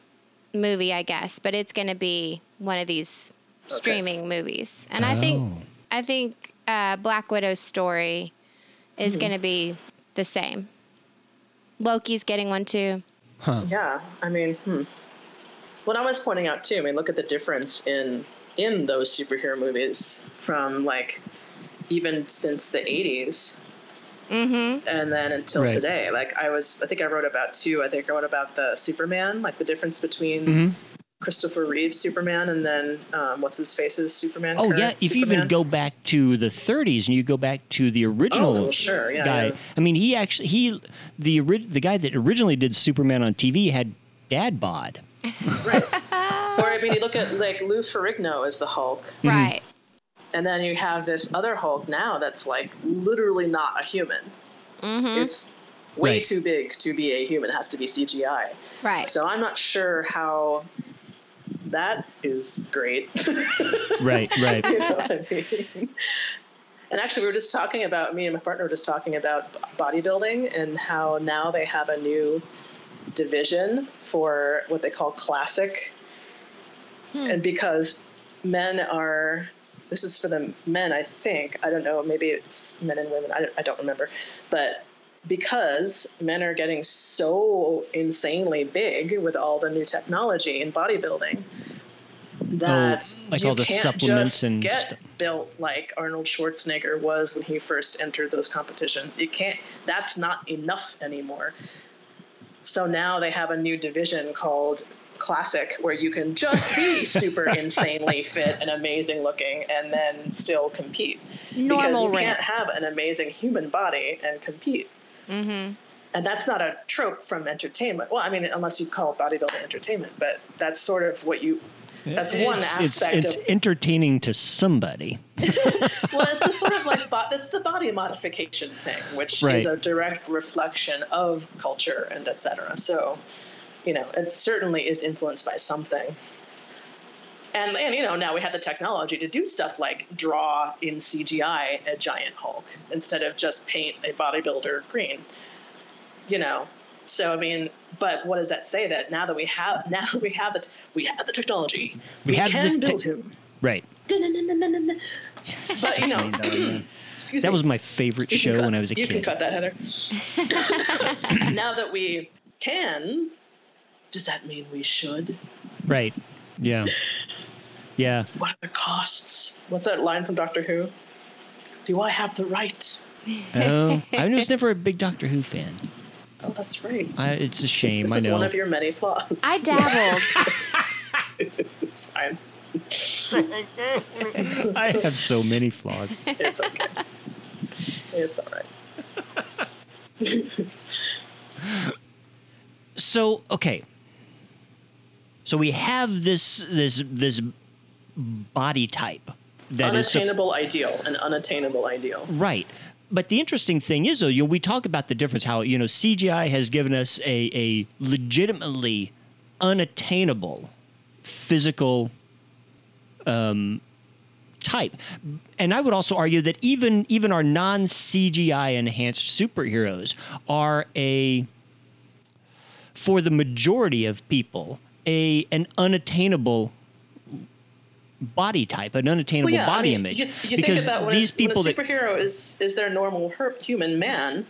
movie, I guess, but it's going to be one of these Okay. streaming movies. And I think Oh. I think uh, Black Widow's story is Mm-hmm. going to be the same. Loki's getting one too. Huh. Yeah, I mean, hmm. What I was pointing out too. I mean, look at the difference in in those superhero movies from like even since the '80s Mm-hmm. and then until Right. today. Like I was, I think I wrote about two. I think I wrote about the Superman, like the difference between Mhm. Christopher Reeve's Superman and then um, what's his face's Superman. Oh yeah, if you even go back to the 30s and you go back to the original Oh, well, sure, yeah, guy. yeah. I mean, he actually he the ori- the guy that originally did Superman on TV had dad bod. right. or I mean, you look at like Lou Ferrigno as the Hulk, Mm-hmm. Right. And then you have this other Hulk now that's like literally not a human. Mm-hmm. It's way Right. too big to be a human. It has to be CGI. Right. So I'm not sure how that is great. Right, right. you know what I mean? And actually, we were just talking about me and my partner were just talking about bodybuilding and how now they have a new division for what they call classic, and because men are. This is for the men, I think. I don't know. Maybe it's men and women. I, I don't remember. But because men are getting so insanely big with all the new technology in bodybuilding, that Oh, like you all the can't supplements just and get built like Arnold Schwarzenegger was when he first entered those competitions. You can't. That's not enough anymore. So now they have a new division called classic where you can just be super insanely fit and amazing looking and then still compete Normal because you ramp. can't have an amazing human body and compete Mm-hmm. and that's not a trope from entertainment well i mean unless you call bodybuilding entertainment but that's sort of what you that's one it's, aspect It's, it's of entertaining to somebody. well it's a sort of like bo- it's the body modification thing which Right. is a direct reflection of culture and etc so you know it certainly is influenced by something and and you know now we have the technology to do stuff like draw in cgi a giant hulk instead of just paint a bodybuilder green you know so i mean but what does that say that now that we have now we have it we have the technology We we, have can build him Right. But you know excuse That me was my favorite You show cut- when I was a you kid. can cut that, Heather. now that we can, does that mean we should? Right. Yeah. Yeah. What are the costs? What's that line from Doctor Who? Do I have the right? Oh, I was never a big Doctor Who fan. Oh, that's right. I, it's a shame. This I is know. one of your many flaws. I dabbled. it's fine. I have so many flaws. It's okay. it's all right. So okay. So we have this this this body type that is unattainable ideal, an unattainable ideal. right. But the interesting thing is, though, you know, we talk about the difference. How you know CGI has given us a a legitimately unattainable physical um, type, and I would also argue that even even our non CGI enhanced superheroes are a for the majority of people a an unattainable body type, an unattainable Well, yeah, I body mean, image. You, you because think about when, these a, people when a superhero is is their normal her, human man,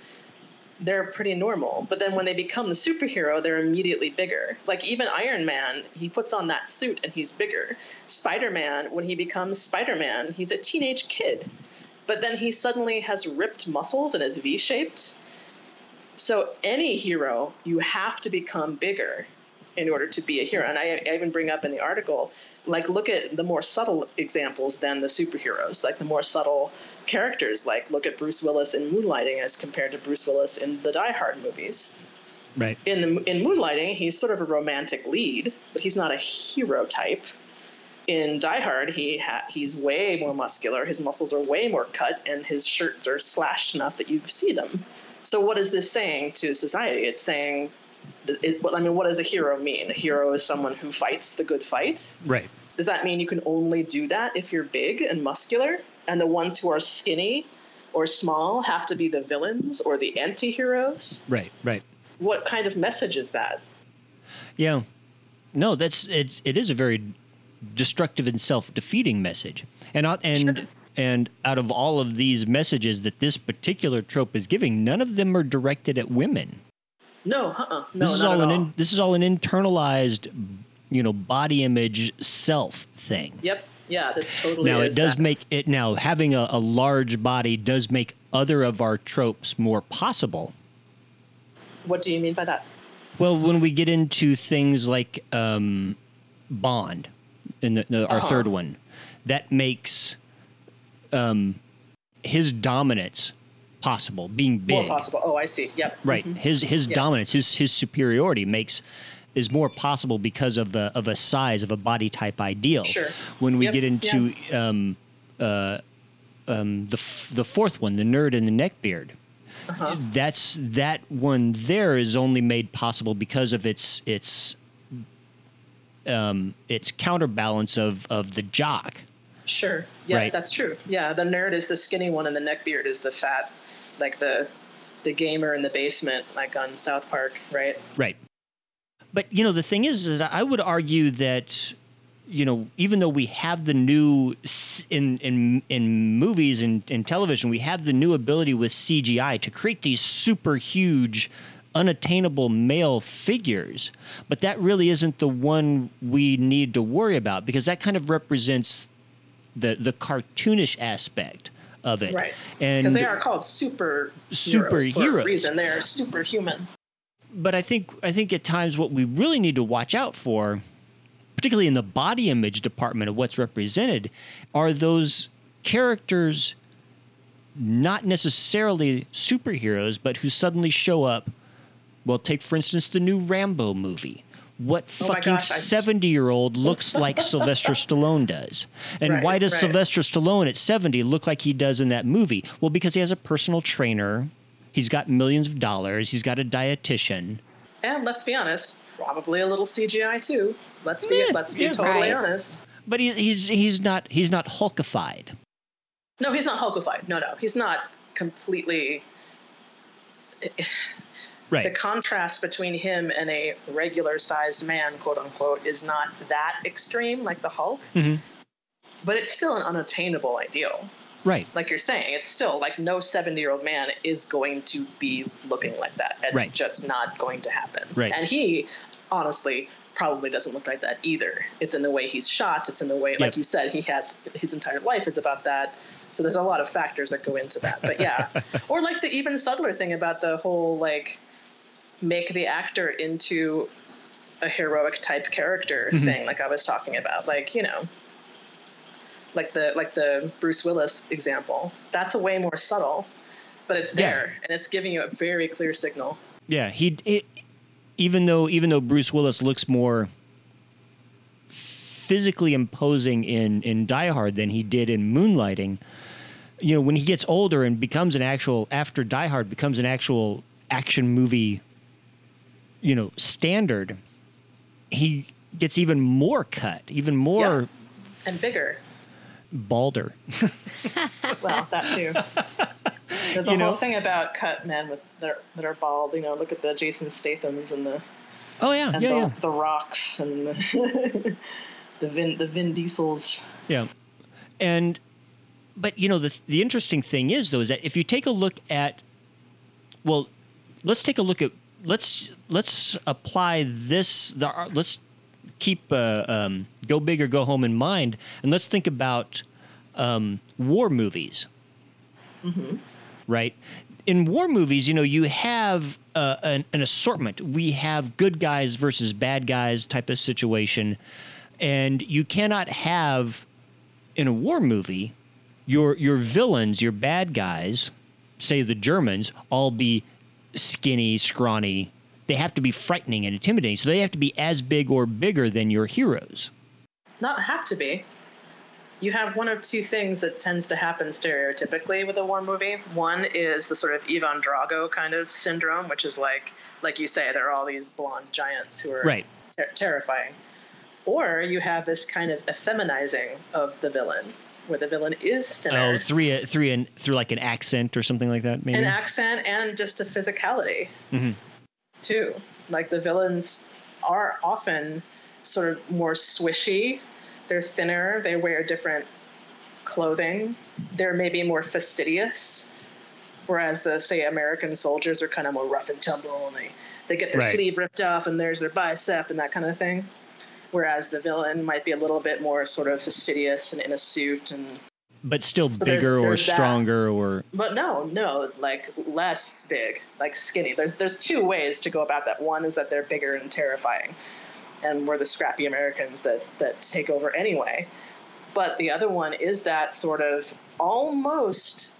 they're pretty normal. But then when they become the superhero, they're immediately bigger. Like even Iron Man, he puts on that suit and he's bigger. Spider Man, when he becomes Spider Man, he's a teenage kid, but then he suddenly has ripped muscles and is V shaped. So any hero, you have to become bigger in order to be a hero. And I, I even bring up in the article, like look at the more subtle examples than the superheroes, like the more subtle characters. Like look at Bruce Willis in Moonlighting as compared to Bruce Willis in the Die Hard movies. right. In the in Moonlighting, he's sort of a romantic lead, but he's not a hero type. In Die Hard, he ha- he's way more muscular. His muscles are way more cut, and his shirts are slashed enough that you see them. So, what is this saying to society? It's saying, it, I mean, what does a hero mean? A hero is someone who fights the good fight. Right. Does that mean you can only do that if you're big and muscular, and the ones who are skinny or small have to be the villains or the anti-heroes? Right. Right. What kind of message is that? Yeah. No, that's it's it is a very destructive and self-defeating message. And and Sure. And out of all of these messages that this particular trope is giving, none of them are directed at women. No, uh-uh. No, this is all an all. in, this is all an internalized, you know, body image self thing. Yep. Yeah, this totally Now it does that. make it now having a, a large body does make other of our tropes more possible. What do you mean by that? Well, when we get into things like um, Bond, in the, the, our Uh-huh. third one, that makes um, his dominance possible, being big. More possible. Oh, I see. Yep. Right. Mhm. His his Yeah. dominance, his his superiority makes is more possible because of a of a size of a body type ideal. Sure. When we Yep, get into um, uh, um, the f- the fourth one, the nerd and the neckbeard. Uh-huh. That's that one there is only made possible because of its its um, its counterbalance of of the jock. Sure. Yeah, Right. that's true. Yeah, the nerd is the skinny one, and the neckbeard is the fat, like the the gamer in the basement, like on South Park, right? Right. But you know, the thing is that I would argue that you know, even though we have the new in in in movies and in television, we have the new ability with CGI to create these super huge unattainable male figures, but that really isn't the one we need to worry about because that kind of represents the the cartoonish aspect of it. Right. And Because they are called super superheroes for a reason. They are superhuman. but I think I think at times what we really need to watch out for, particularly in the body image department of what's represented, are those characters not necessarily superheroes, but who suddenly show up. Well, take for instance the new Rambo movie. What Oh fucking gosh, seventy-year-old looks like Sylvester Stallone does, and Right, why does right. Sylvester Stallone at seventy look like he does in that movie? Well, because he has a personal trainer. He's got millions of dollars. He's got a dietitian. And let's be honest, probably a little CGI too. Let's be Yeah, let's be yeah. totally Right. honest. But he's he's he's not he's not hulkified. No, he's not Hulkified. No, no, he's not completely. Right. The contrast between him and a regular-sized man, quote unquote, is not that extreme like the Hulk. Mhm. But it's still an unattainable ideal. right. like you're saying, it's still like no 70 year old man is going to be looking like that. It's Right. just not going to happen. Right. And he honestly probably doesn't look like that either. It's in the way he's shot, it's in the way, Yep. like you said, he has his entire life is about that. So there's a lot of factors that go into that. But yeah. or like the even subtler thing about the whole like make the actor into a heroic type character Mhm. thing, like I was talking about. Like, you know, like the like the Bruce Willis example. That's a way more subtle, but it's Yeah. there and it's giving you a very clear signal. Yeah. He it, even though even though Bruce Willis looks more physically imposing in in Die Hard than he did in Moonlighting, you know, when he gets older and becomes an actual after Die Hard becomes an actual action movie, you know, standard, he gets even more cut, even more And bigger. balder. Well, that too. There's a You know? whole thing about cut men with that are, that are bald. You know, look at the Jason Statham's and the Oh yeah, and yeah, the, yeah. the rocks and the, the Vin the Vin Diesels. Yeah. And but you know the the interesting thing is though is that if you take a look at well let's take a look at let's let's apply this the let's keep uh, um, go big or go home in mind and let's think about um, war movies. Right? In war movies you know you have uh, an, an assortment. We have good guys versus bad guys type of situation. And you cannot have in a war movie your your villains your bad guys say the germans all be skinny scrawny they have to be frightening and intimidating so they have to be as big or bigger than your heroes Not have to be. You have one of two things that tends to happen stereotypically with a war movie. One is the sort of Ivan Drago kind of syndrome, which is like, like you say, there are all these blonde giants who are right ter- terrifying. Or you have this kind of effeminizing of the villain, where the villain is thinner, oh three uh, three and through like an accent or something like that maybe an accent, and just a physicality Mhm. too. Like the villains are often sort of more swishy. They're thinner. They wear different clothing. They're maybe more fastidious, whereas the say American soldiers are kind of more rough and tumble, and they they get their Right. sleeve ripped off, and there's their bicep and that kind of thing. Whereas the villain might be a little bit more sort of fastidious and in a suit and But still So there's- bigger or there's that. stronger or But no, no, like less big, like skinny. There's there's two ways to go about that. One is that they're bigger and terrifying, and we're the scrappy Americans that that take over anyway. But the other one is that sort of almost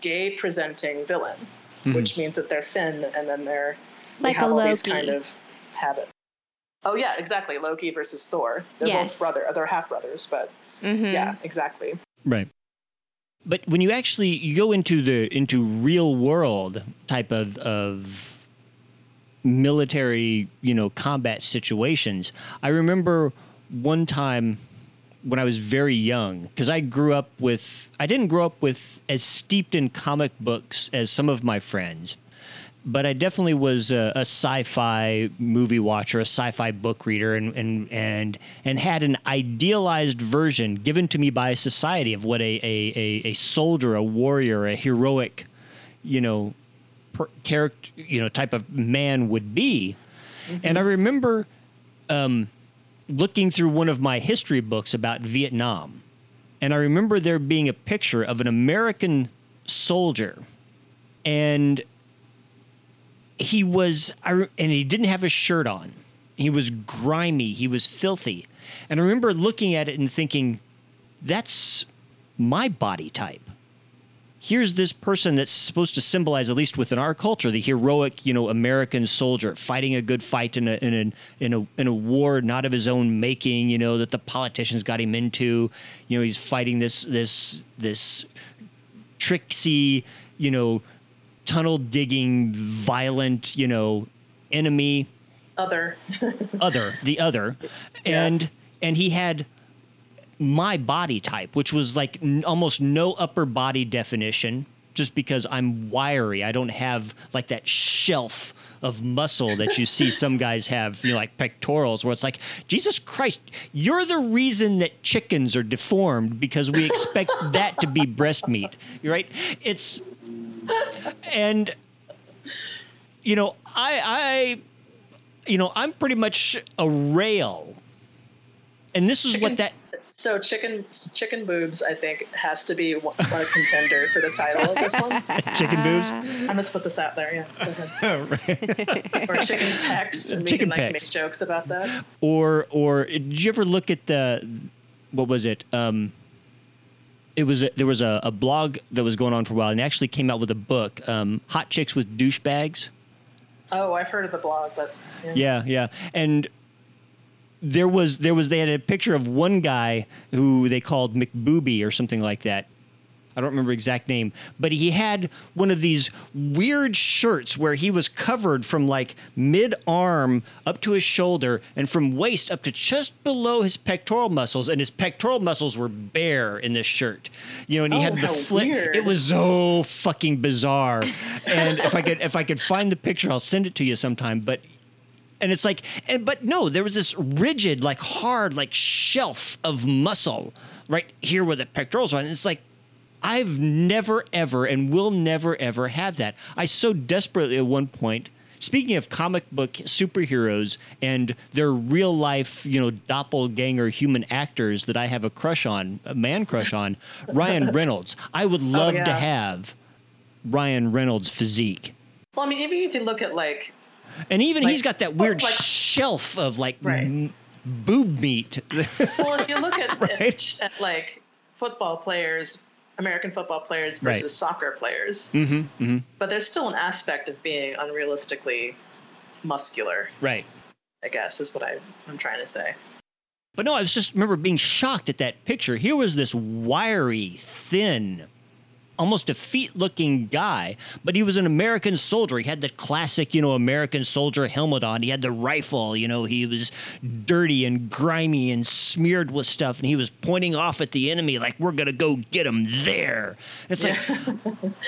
gay presenting villain, Mhm. which means that they're thin and then they're they Like a have all these kind of habit. Oh yeah, exactly. Loki versus Thor. They're Yes. both brother. They're half brothers, but Mhm. yeah, exactly. Right. But when you actually you go into the into real world type of of military, you know, combat situations, I remember one time when I was very young because I grew up with I didn't grow up with as steeped in comic books as some of my friends. But I definitely was a, a sci-fi movie watcher, a sci-fi book reader, and and and and had an idealized version given to me by society of what a a, a, a soldier, a warrior, a heroic, you know, per, character, you know, type of man would be. And I remember um, looking through one of my history books about Vietnam, and I remember there being a picture of an American soldier, and he was, and he didn't have a shirt on. He was grimy. He was filthy, and I remember looking at it and thinking, "That's my body type." Here's this person that's supposed to symbolize, at least within our culture, the heroic, you know, American soldier fighting a good fight in a in a in a in a war not of his own making, you know, that the politicians got him into. You know, he's fighting this this this tricksy, you know, tunnel digging, violent, you know, enemy. Other. other the other. And and he had my body type which was like n- almost no upper body definition just because I'm wiry. I don't have like that shelf of muscle that you see some guys have you know like pectorals where it's like Jesus Christ you're the reason that chickens are deformed because we expect that to be breast meat right? It's and you know I I you know, I'm pretty much a rail. And this is Chicken- what that So chicken chicken boobs, I think, has to be one- a contender for the title of this one. chicken boobs. I'm gonna put this out there, yeah. Go ahead. Or chicken pecs, and we Chicken can like make jokes about that. or or did you ever look at the what was it? Um it was a, there was a, a blog that was going on for a while and actually came out with a book, um, Hot Chicks with Douchebags. Oh, I've heard of the blog, but yeah. Yeah, yeah. And there was there was they had a picture of one guy who they called McBooby or something like that. I don't remember exact name, but he had one of these weird shirts where he was covered from like mid arm up to his shoulder and from waist up to just below his pectoral muscles, and his pectoral muscles were bare in this shirt. You know, and he Oh, had the flip. It was so fucking bizarre. and if I could if I could find the picture, I'll send it to you sometime. But and it's like and but no there was this rigid like hard like shelf of muscle right here where the pectorals are and it's like i've never ever and will never ever have that i so desperately at one point speaking of comic book superheroes and their real life you know doppelganger human actors that i have a crush on a man crush on ryan reynolds i would oh, love to yeah. have ryan reynolds physique Well, I mean, even if you look at like and even Like- he's got that weird oh, like- shelf of like Right. m- boob meat. well, if you look at, Right. at, at, like football players, American football players Right. versus soccer players, hmm hmm but there's still an aspect of being unrealistically muscular. Right. I guess is what I, I'm trying to say. But no, I was just remember being shocked at that picture. Here was this wiry, thin, almost effete looking guy, but he was an American soldier. He had the classic, you know, American soldier helmet on. He had the rifle, you know, he was dirty and grimy and smeared with stuff, and he was pointing off at the enemy like, we're going to go get him there. It's like,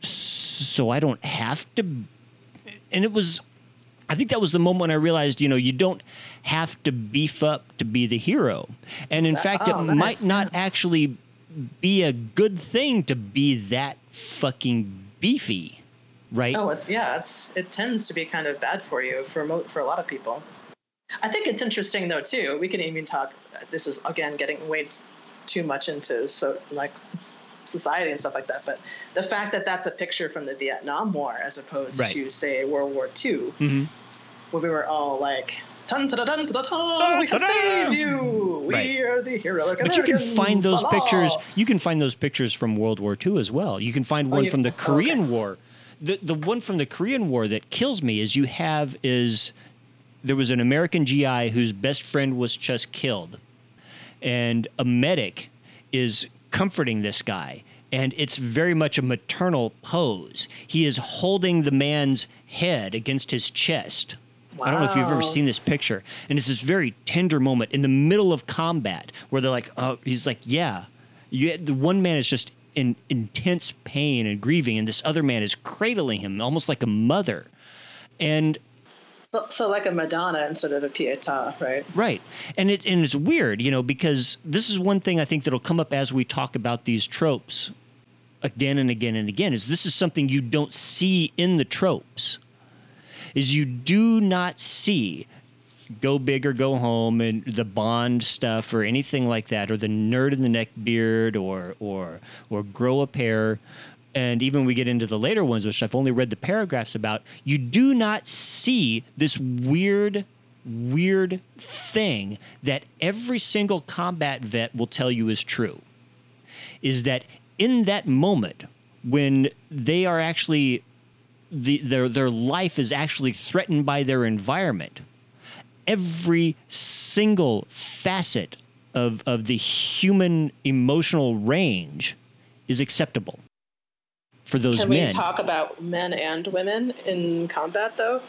so I don't have to. And it was, I think that was the moment when I realized, you know, you don't have to beef up to be the hero. And in fact, Oh, it nice. might not actually be a good thing to be that fucking beefy, right? Oh, it's yeah, it's it tends to be kind of bad for you for mo- for a lot of people. I think it's interesting though too. We can even talk. This is again getting way too much into so like society and stuff like that. But the fact that that's a picture from the Vietnam War as opposed Right. to say World War II, Mhm. where we were all like. Dun, dun, dun, dun, dun, we have saved you. We Right. are the heroic But you can find those pictures. You can find those pictures from World War II as well. You can find oh, one you- from the. Korean War. The the one from the Korean War that kills me is you have is there was an American GI whose best friend was just killed, and a medic is comforting this guy. And it's very much a maternal pose. He is holding the man's head against his chest. I don't know if you've ever seen this picture. And it's this very tender moment in the middle of combat where they're like, oh, he's like, yeah. You, the one man is just in intense pain and grieving, and this other man is cradling him almost like a mother. And So, so like a Madonna instead of a Pietà, right? Right. And it and it's weird, you know, because this is one thing I think that'll come up as we talk about these tropes again and again and again is this is something you don't see in the tropes. Is you do not see go big or go home and the bond stuff or anything like that or the nerd in the neck beard or or or grow a pair. And even we get into the later ones which I've only read the paragraphs about you do not see this weird weird thing that every single combat vet will tell you is true. Is that in that moment when they are actually the, their their life is actually threatened by their environment every single facet of of the human emotional range is acceptable for those Can men we talk about men and women in combat, though?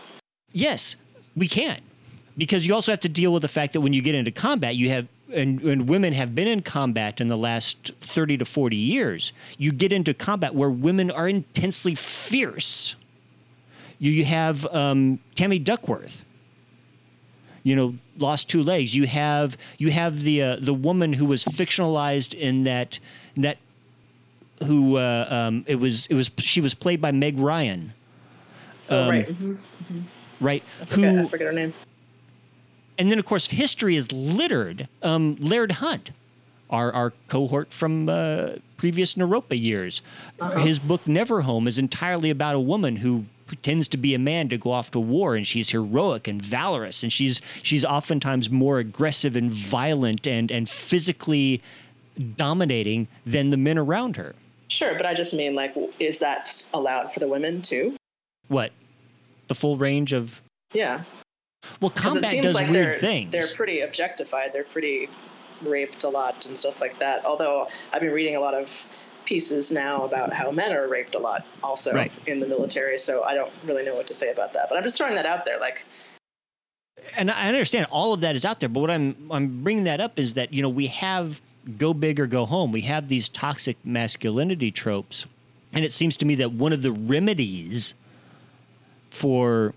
Yes, we can. Because you also have to deal with the fact that when you get into combat, you have, and, and women have been in combat in the last 30 to 40 years, you get into combat where women are intensely fierce. You, you have um, Tammy Duckworth, you know, lost two legs. You have you have the uh, the woman who was fictionalized in that that who uh, um, it was it was she was played by Meg Ryan, Oh, Um, right. mhm. right? I forget, I forget her name. and then of course history is littered. Um, Laird Hunt, our our cohort from uh, previous Naropa years, his book Never Home is entirely about a woman who pretends to be a man to go off to war, and she's heroic and valorous, and she's she's oftentimes more aggressive and violent and and physically dominating than the men around her. Sure, but I just mean like, is that allowed for the women too? What? The full range of Yeah, well, combat does like weird they're things. they're pretty objectified. They're pretty raped a lot and stuff like that. Although I've been reading a lot of pieces now about how men are raped a lot also Right. in the military. So I don't really know what to say about that. But I'm just throwing that out there. Like, and I understand all of that is out there, but what I'm I'm bringing that up is that you know we have go big or go home. We have these toxic masculinity tropes, and it seems to me that one of the remedies for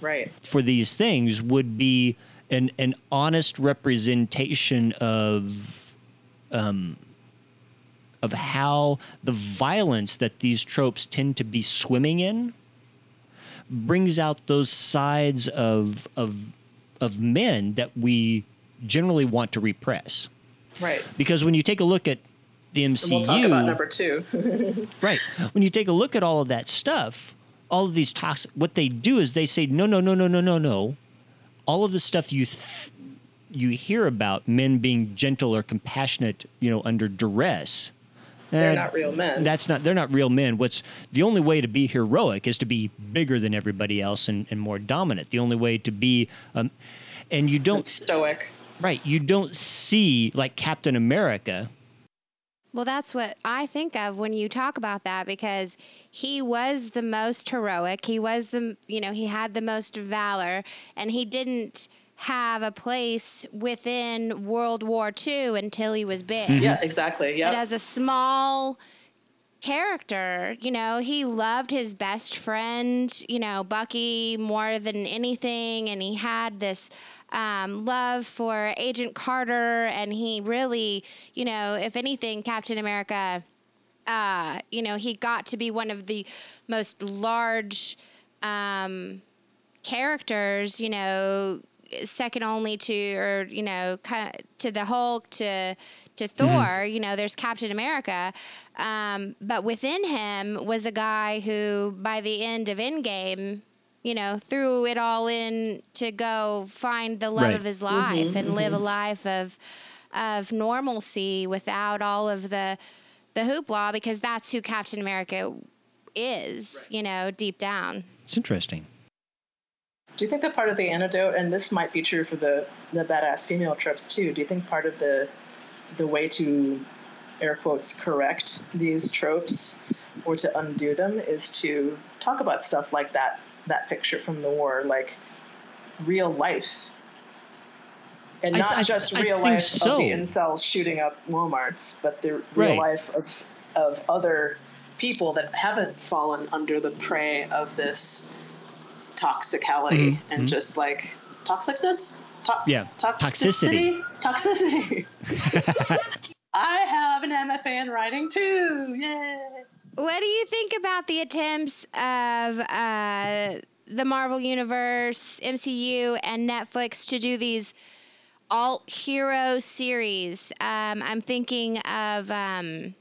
right, for these things would be an an honest representation of um of how the violence that these tropes tend to be swimming in brings out those sides of of of men that we generally want to repress. right. Because when you take a look at the MCU, we'll talk about number two. Right. When you take a look at all of that stuff, all of these toxic, what they do is they say, no, no, no, no, no, no, no. All of the stuff you th- you hear about men being gentle or compassionate, you know, under duress. They're not real men. That's not. They're not real men. What's the only way to be heroic is to be bigger than everybody else and, and more dominant. The only way to be, um, and you don't stoic. right. You don't see like Captain America. Well, that's what I think of when you talk about that because he was the most heroic. He was the, you know, he had the most valor and he didn't have a place within World War II until he was big. Yeah, exactly. Yeah. But Yeah. as a small character. You know, he loved his best friend, you know, Bucky more than anything. And he had this um, love for Agent Carter. And he really, you know, if anything, Captain America, uh, you know, he got to be one of the most large um, characters, you know, second only to or you know to the Hulk to to mm-hmm. Thor. Mm-hmm. You know, there's Captain America, um, but within him was a guy who, by the end of Endgame, you know, threw it all in to go find the love right. of his life mm-hmm, and mm-hmm. live a life of of normalcy without all of the the hoopla because that's who Captain America is, right. you know, deep down. It's interesting. Do you think that part of the antidote, and this might be true for the the badass female tropes too? Do you think part of the the way to air quotes correct these tropes or to undo them is to talk about stuff like that that picture from the war, like real life, and not I, just real life so. of the incels shooting up WalMarts, but the real right. life of of other people that haven't fallen under the prey of this toxicality mm-hmm. and mm-hmm. just like toxicness. To- yeah, toxicity. Toxicity. I have an MFA in writing too. Yay! What do you think about the attempts of uh, the Marvel Universe, MCU, and Netflix to do these alt hero series? Um, I'm thinking of um,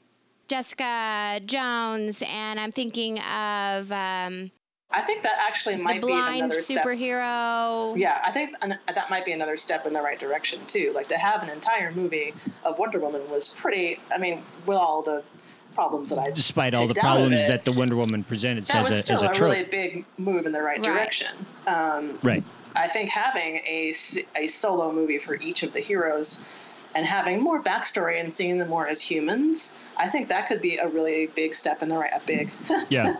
Jessica Jones, and I'm thinking of um, I think that actually might the blind be another superhero. Step. Yeah, I think that might be another step in the right direction too. Like to have an entire movie of Wonder Woman was pretty. I mean, with all the problems that I despite all the problems it, that the Wonder Woman presented that as was a, still as a, a really big move in the right, right. direction. Um, right. I think having a a solo movie for each of the heroes and having more backstory and seeing them more as humans I think that could be a really big step in the right, a big yeah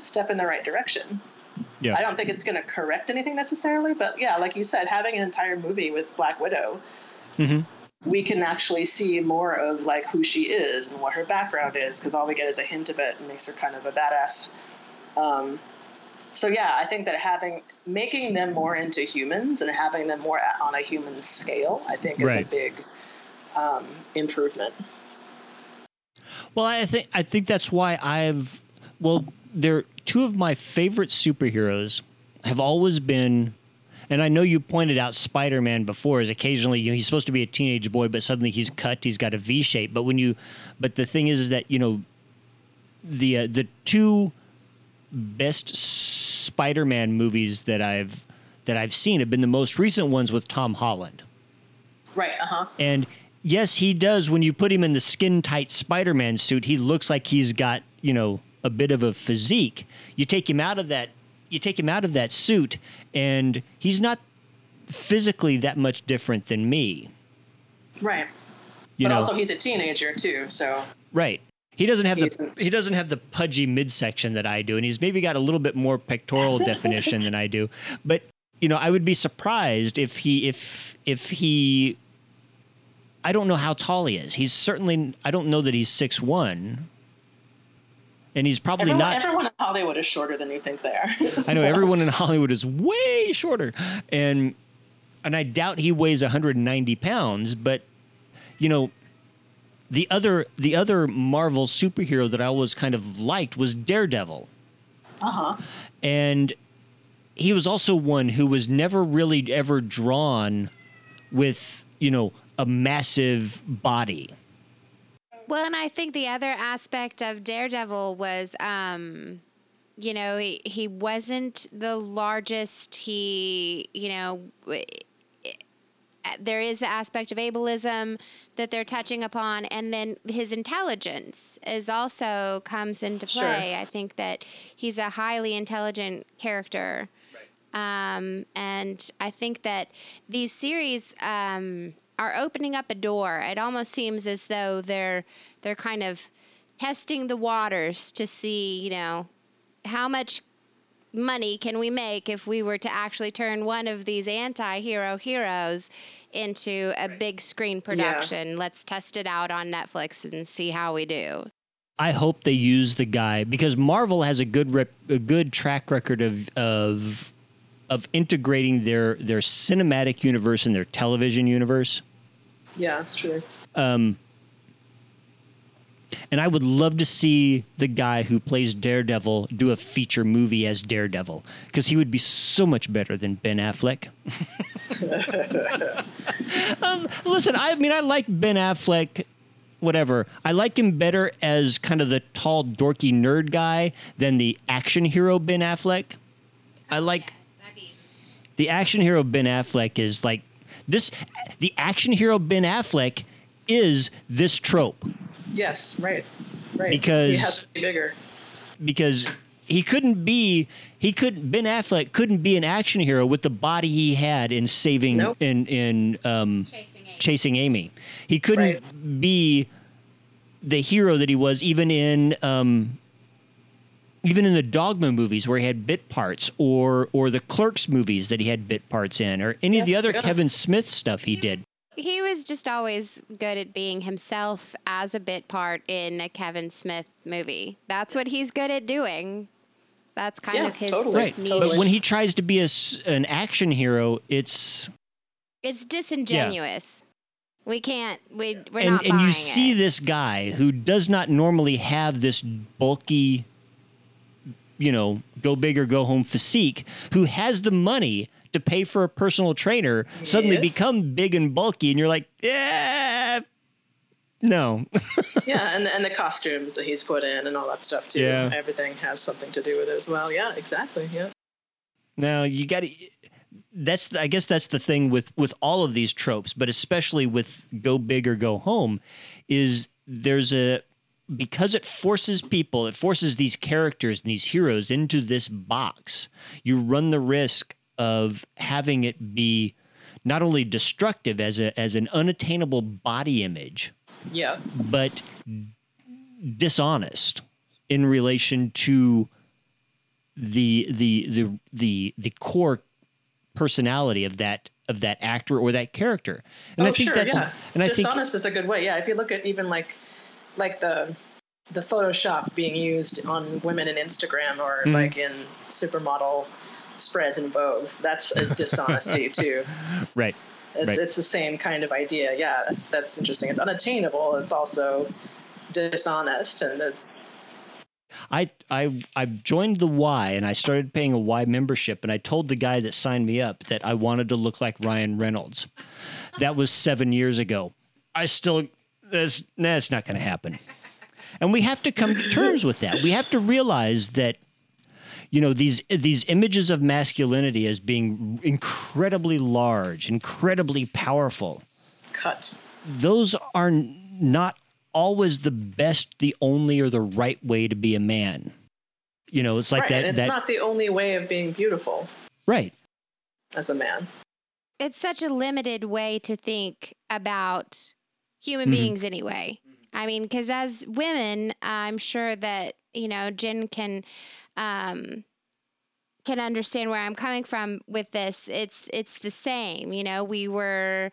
step in the right direction. Yeah. I don't think it's going to correct anything necessarily, but yeah, like you said, having an entire movie with Black Widow, mm-hmm. we can actually see more of like who she is and what her background is, because all we get is a hint of it and makes her kind of a badass. Um, so yeah, I think that having making them more into humans and having them more on a human scale, I think is right. a big um, improvement. Well, I think I think that's why I've well, they're two of my favorite superheroes have always been and I know you pointed out Spider-Man before is occasionally you know he's supposed to be a teenage boy but suddenly he's cut he's got a V shape but when you but the thing is, is that you know the uh, the two best Spider-Man movies that I've that I've seen have been the most recent ones with Tom Holland. Right, uh-huh. And yes, he does. When you put him in the skin tight Spider Man suit, he looks like he's got, you know, a bit of a physique. You take him out of that you take him out of that suit and he's not physically that much different than me. Right. You but know, also he's a teenager too, so Right. He doesn't have the he doesn't have the pudgy midsection that I do, and he's maybe got a little bit more pectoral definition than I do. But you know, I would be surprised if he if if he I don't know how tall he is. He's certainly I don't know that he's six one. And he's probably everyone, not. Everyone in Hollywood is shorter than you think they are. I know everyone in Hollywood is way shorter, and and I doubt he weighs 190 pounds. But you know, the other the other Marvel superhero that I always kind of liked was Daredevil. Uh huh. And he was also one who was never really ever drawn with you know a massive body. Well, and I think the other aspect of Daredevil was, um, you know, he, he wasn't the largest. He, you know, there is the aspect of ableism that they're touching upon, and then his intelligence is also comes into play. Sure. I think that he's a highly intelligent character, right. um, and I think that these series. Um, are opening up a door. It almost seems as though they're they're kind of testing the waters to see, you know, how much money can we make if we were to actually turn one of these anti-hero heroes into a big screen production. Yeah. Let's test it out on Netflix and see how we do. I hope they use the guy because Marvel has a good rep, a good track record of of of integrating their their cinematic universe and their television universe. Yeah, that's true. Um, and I would love to see the guy who plays Daredevil do a feature movie as Daredevil because he would be so much better than Ben Affleck. um, listen, I mean, I like Ben Affleck. Whatever. I like him better as kind of the tall, dorky nerd guy than the action hero Ben Affleck. I like the action hero Ben Affleck is like this. The action hero Ben Affleck is this trope. Yes, right, right. Because he has to be bigger. Because he couldn't be he couldn't Ben Affleck couldn't be an action hero with the body he had in saving Nope. in in um, Chasing Amy. chasing Amy. He couldn't be the hero that he was even in um, even in the Dogma movies where he had bit parts, or or the Clerks movies that he had bit parts in, or any of the other yeah. Kevin Smith stuff he did. He was just always good at being himself as a bit part in a Kevin Smith movie. That's what he's good at doing. That's kind Yeah, of his totally. Right, niche. but when he tries to be a s an action hero, it's It's disingenuous. We can't. We we're and not and you see it. this guy who does not normally have this bulky you know go big or go home physique who has the money to pay for a personal trainer suddenly Yeah. become big and bulky and you're like yeah no yeah, and and the costumes that he's put in and all that stuff too. Yeah. Everything has something to do with it as well. Yeah, exactly. Yeah. Now you got to that's i guess that's the thing with with all of these tropes but especially with go big or go home is there's a because it forces people it forces these characters and these heroes into this box you run the risk of having it be not only destructive as a as an unattainable body image Yeah. but dishonest in relation to the the the the the core personality of that of that actor or that character. And oh, I think sure, that's yeah. and I think Dishonest is a good way. Yeah, if you look at even like like the the Photoshop being used on women in Instagram or Mhm. like in supermodel spreads in Vogue, that's a dishonesty too. right. It's Right. it's the same kind of idea. Yeah, that's that's interesting. It's unattainable. It's also dishonest, and the, I I I joined the Y and I started paying a Y membership and I told the guy that signed me up that I wanted to look like Ryan Reynolds. That was 7 years ago. I still that's that's not going to happen. And we have to come to terms with that. We have to realize that you know these these images of masculinity as being incredibly large, incredibly powerful cut. those are not always the best, the only, or the right way to be a man. You know, it's like right. that. and it's that not the only way of being beautiful right. as a man. it's such a limited way to think about human Mhm. beings anyway i mean because as women i'm sure that you know Jenn can um can understand where i'm coming from with this it's it's the same you know we were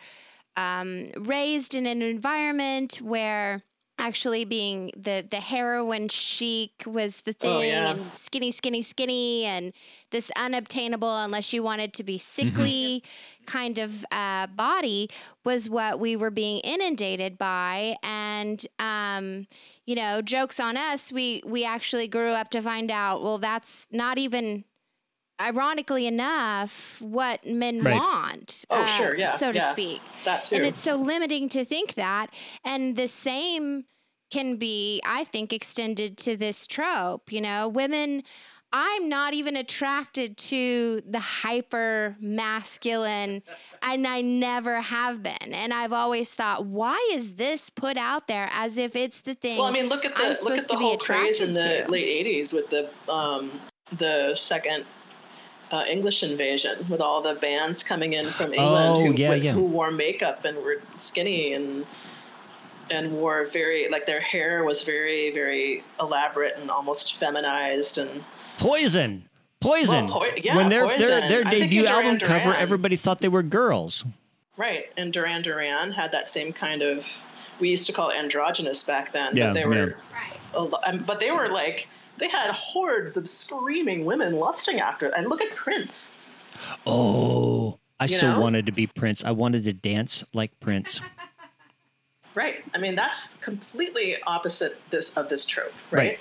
um raised in an environment where actually being the the heroin chic was the thing Oh, yeah. and skinny skinny skinny and this unobtainable unless you wanted to be sickly kind of uh, body was what we were being inundated by and um, you know jokes on us we we actually grew up to find out well that's not even ironically enough what men Right. want Oh, uh, sure, yeah, so to yeah. speak That too. and it's so limiting to think that. And the same can be, I think, extended to this trope. You know, women, I'm not even attracted to the hyper masculine, and I never have been. And I've always thought, why is this put out there as if it's the thing? Well, I mean, look at the look at the whole craze in the to. late '80s with the um, the second uh, English invasion, with all the bands coming in from England Oh, who, yeah, with- yeah. who wore makeup and were skinny and and wore very like their hair was very very elaborate and almost feminized and Poison. Poison. Well, Poi- yeah, when their their Poison. their I think debut Duran album cover, everybody thought they were girls. right and Duran Duran had that same kind of we used to call androgynous back then. Yeah, but they yeah. were, Right. a lo- um, but they were like they had hordes of screaming women lusting after. And look at Prince. Oh, I You so know? wanted to be Prince. I wanted to dance like Prince. Right. I mean, that's completely opposite this of this trope, right? Right.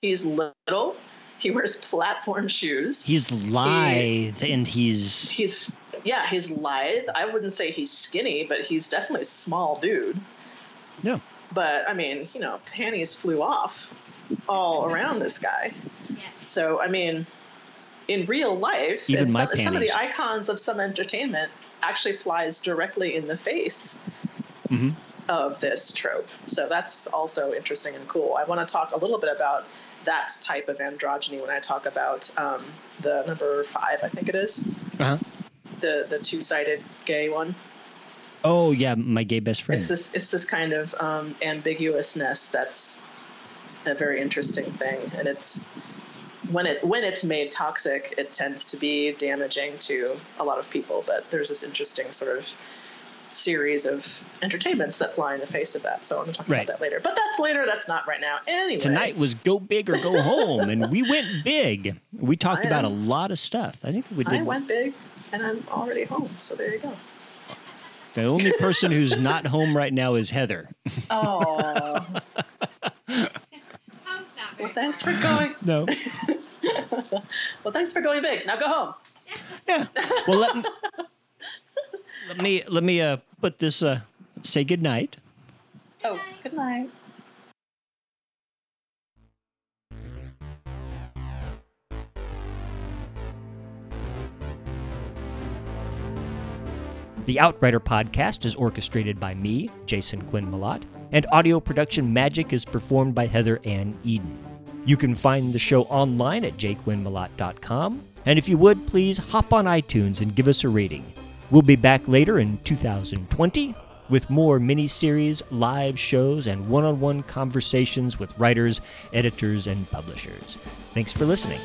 He's little. He wears platform shoes. He's lithe and he's he's yeah, he's lithe. I wouldn't say he's skinny, but he's definitely a small dude. Yeah. But I mean, you know, panties flew off all around this guy. Yeah. So I mean, in real life, Even my some, some of the icons of some entertainment actually flies directly in the face Mhm. of this trope. So that's also interesting and cool. I want to talk a little bit about that type of androgyny when I talk about um, the number five, I think it is, uh-huh. the the two sided gay one. Oh yeah, my gay best friend. It's this it's this kind of um, ambiguousness that's a very interesting thing, and it's when it when it's made toxic, it tends to be damaging to a lot of people. But there's this interesting sort of series of entertainments that fly in the face of that. So I'm going to talk Right. about that later. But that's later. That's not right now. Anyway, Tonight was go big or go home, and we went big. We talked I about a lot of stuff. I think we did. I went big, and I'm already home. So there you go. The only person who's not home right now is Heather. Oh, Home's not very well, thanks for going. No. well, thanks for going big. Now go home. Yeah. Well, let me let me let me uh, put this. Uh, say good night. Oh, good night. The Outrider podcast is orchestrated by me, Jason Quinn Malott, and audio production magic is performed by Heather Anne Eden. You can find the show online at jquinnmalott.com, and if you would, please hop on iTunes and give us a rating. We'll be back later in 2020 with more mini-series, live shows, and one-on-one conversations with writers, editors, and publishers. Thanks for listening.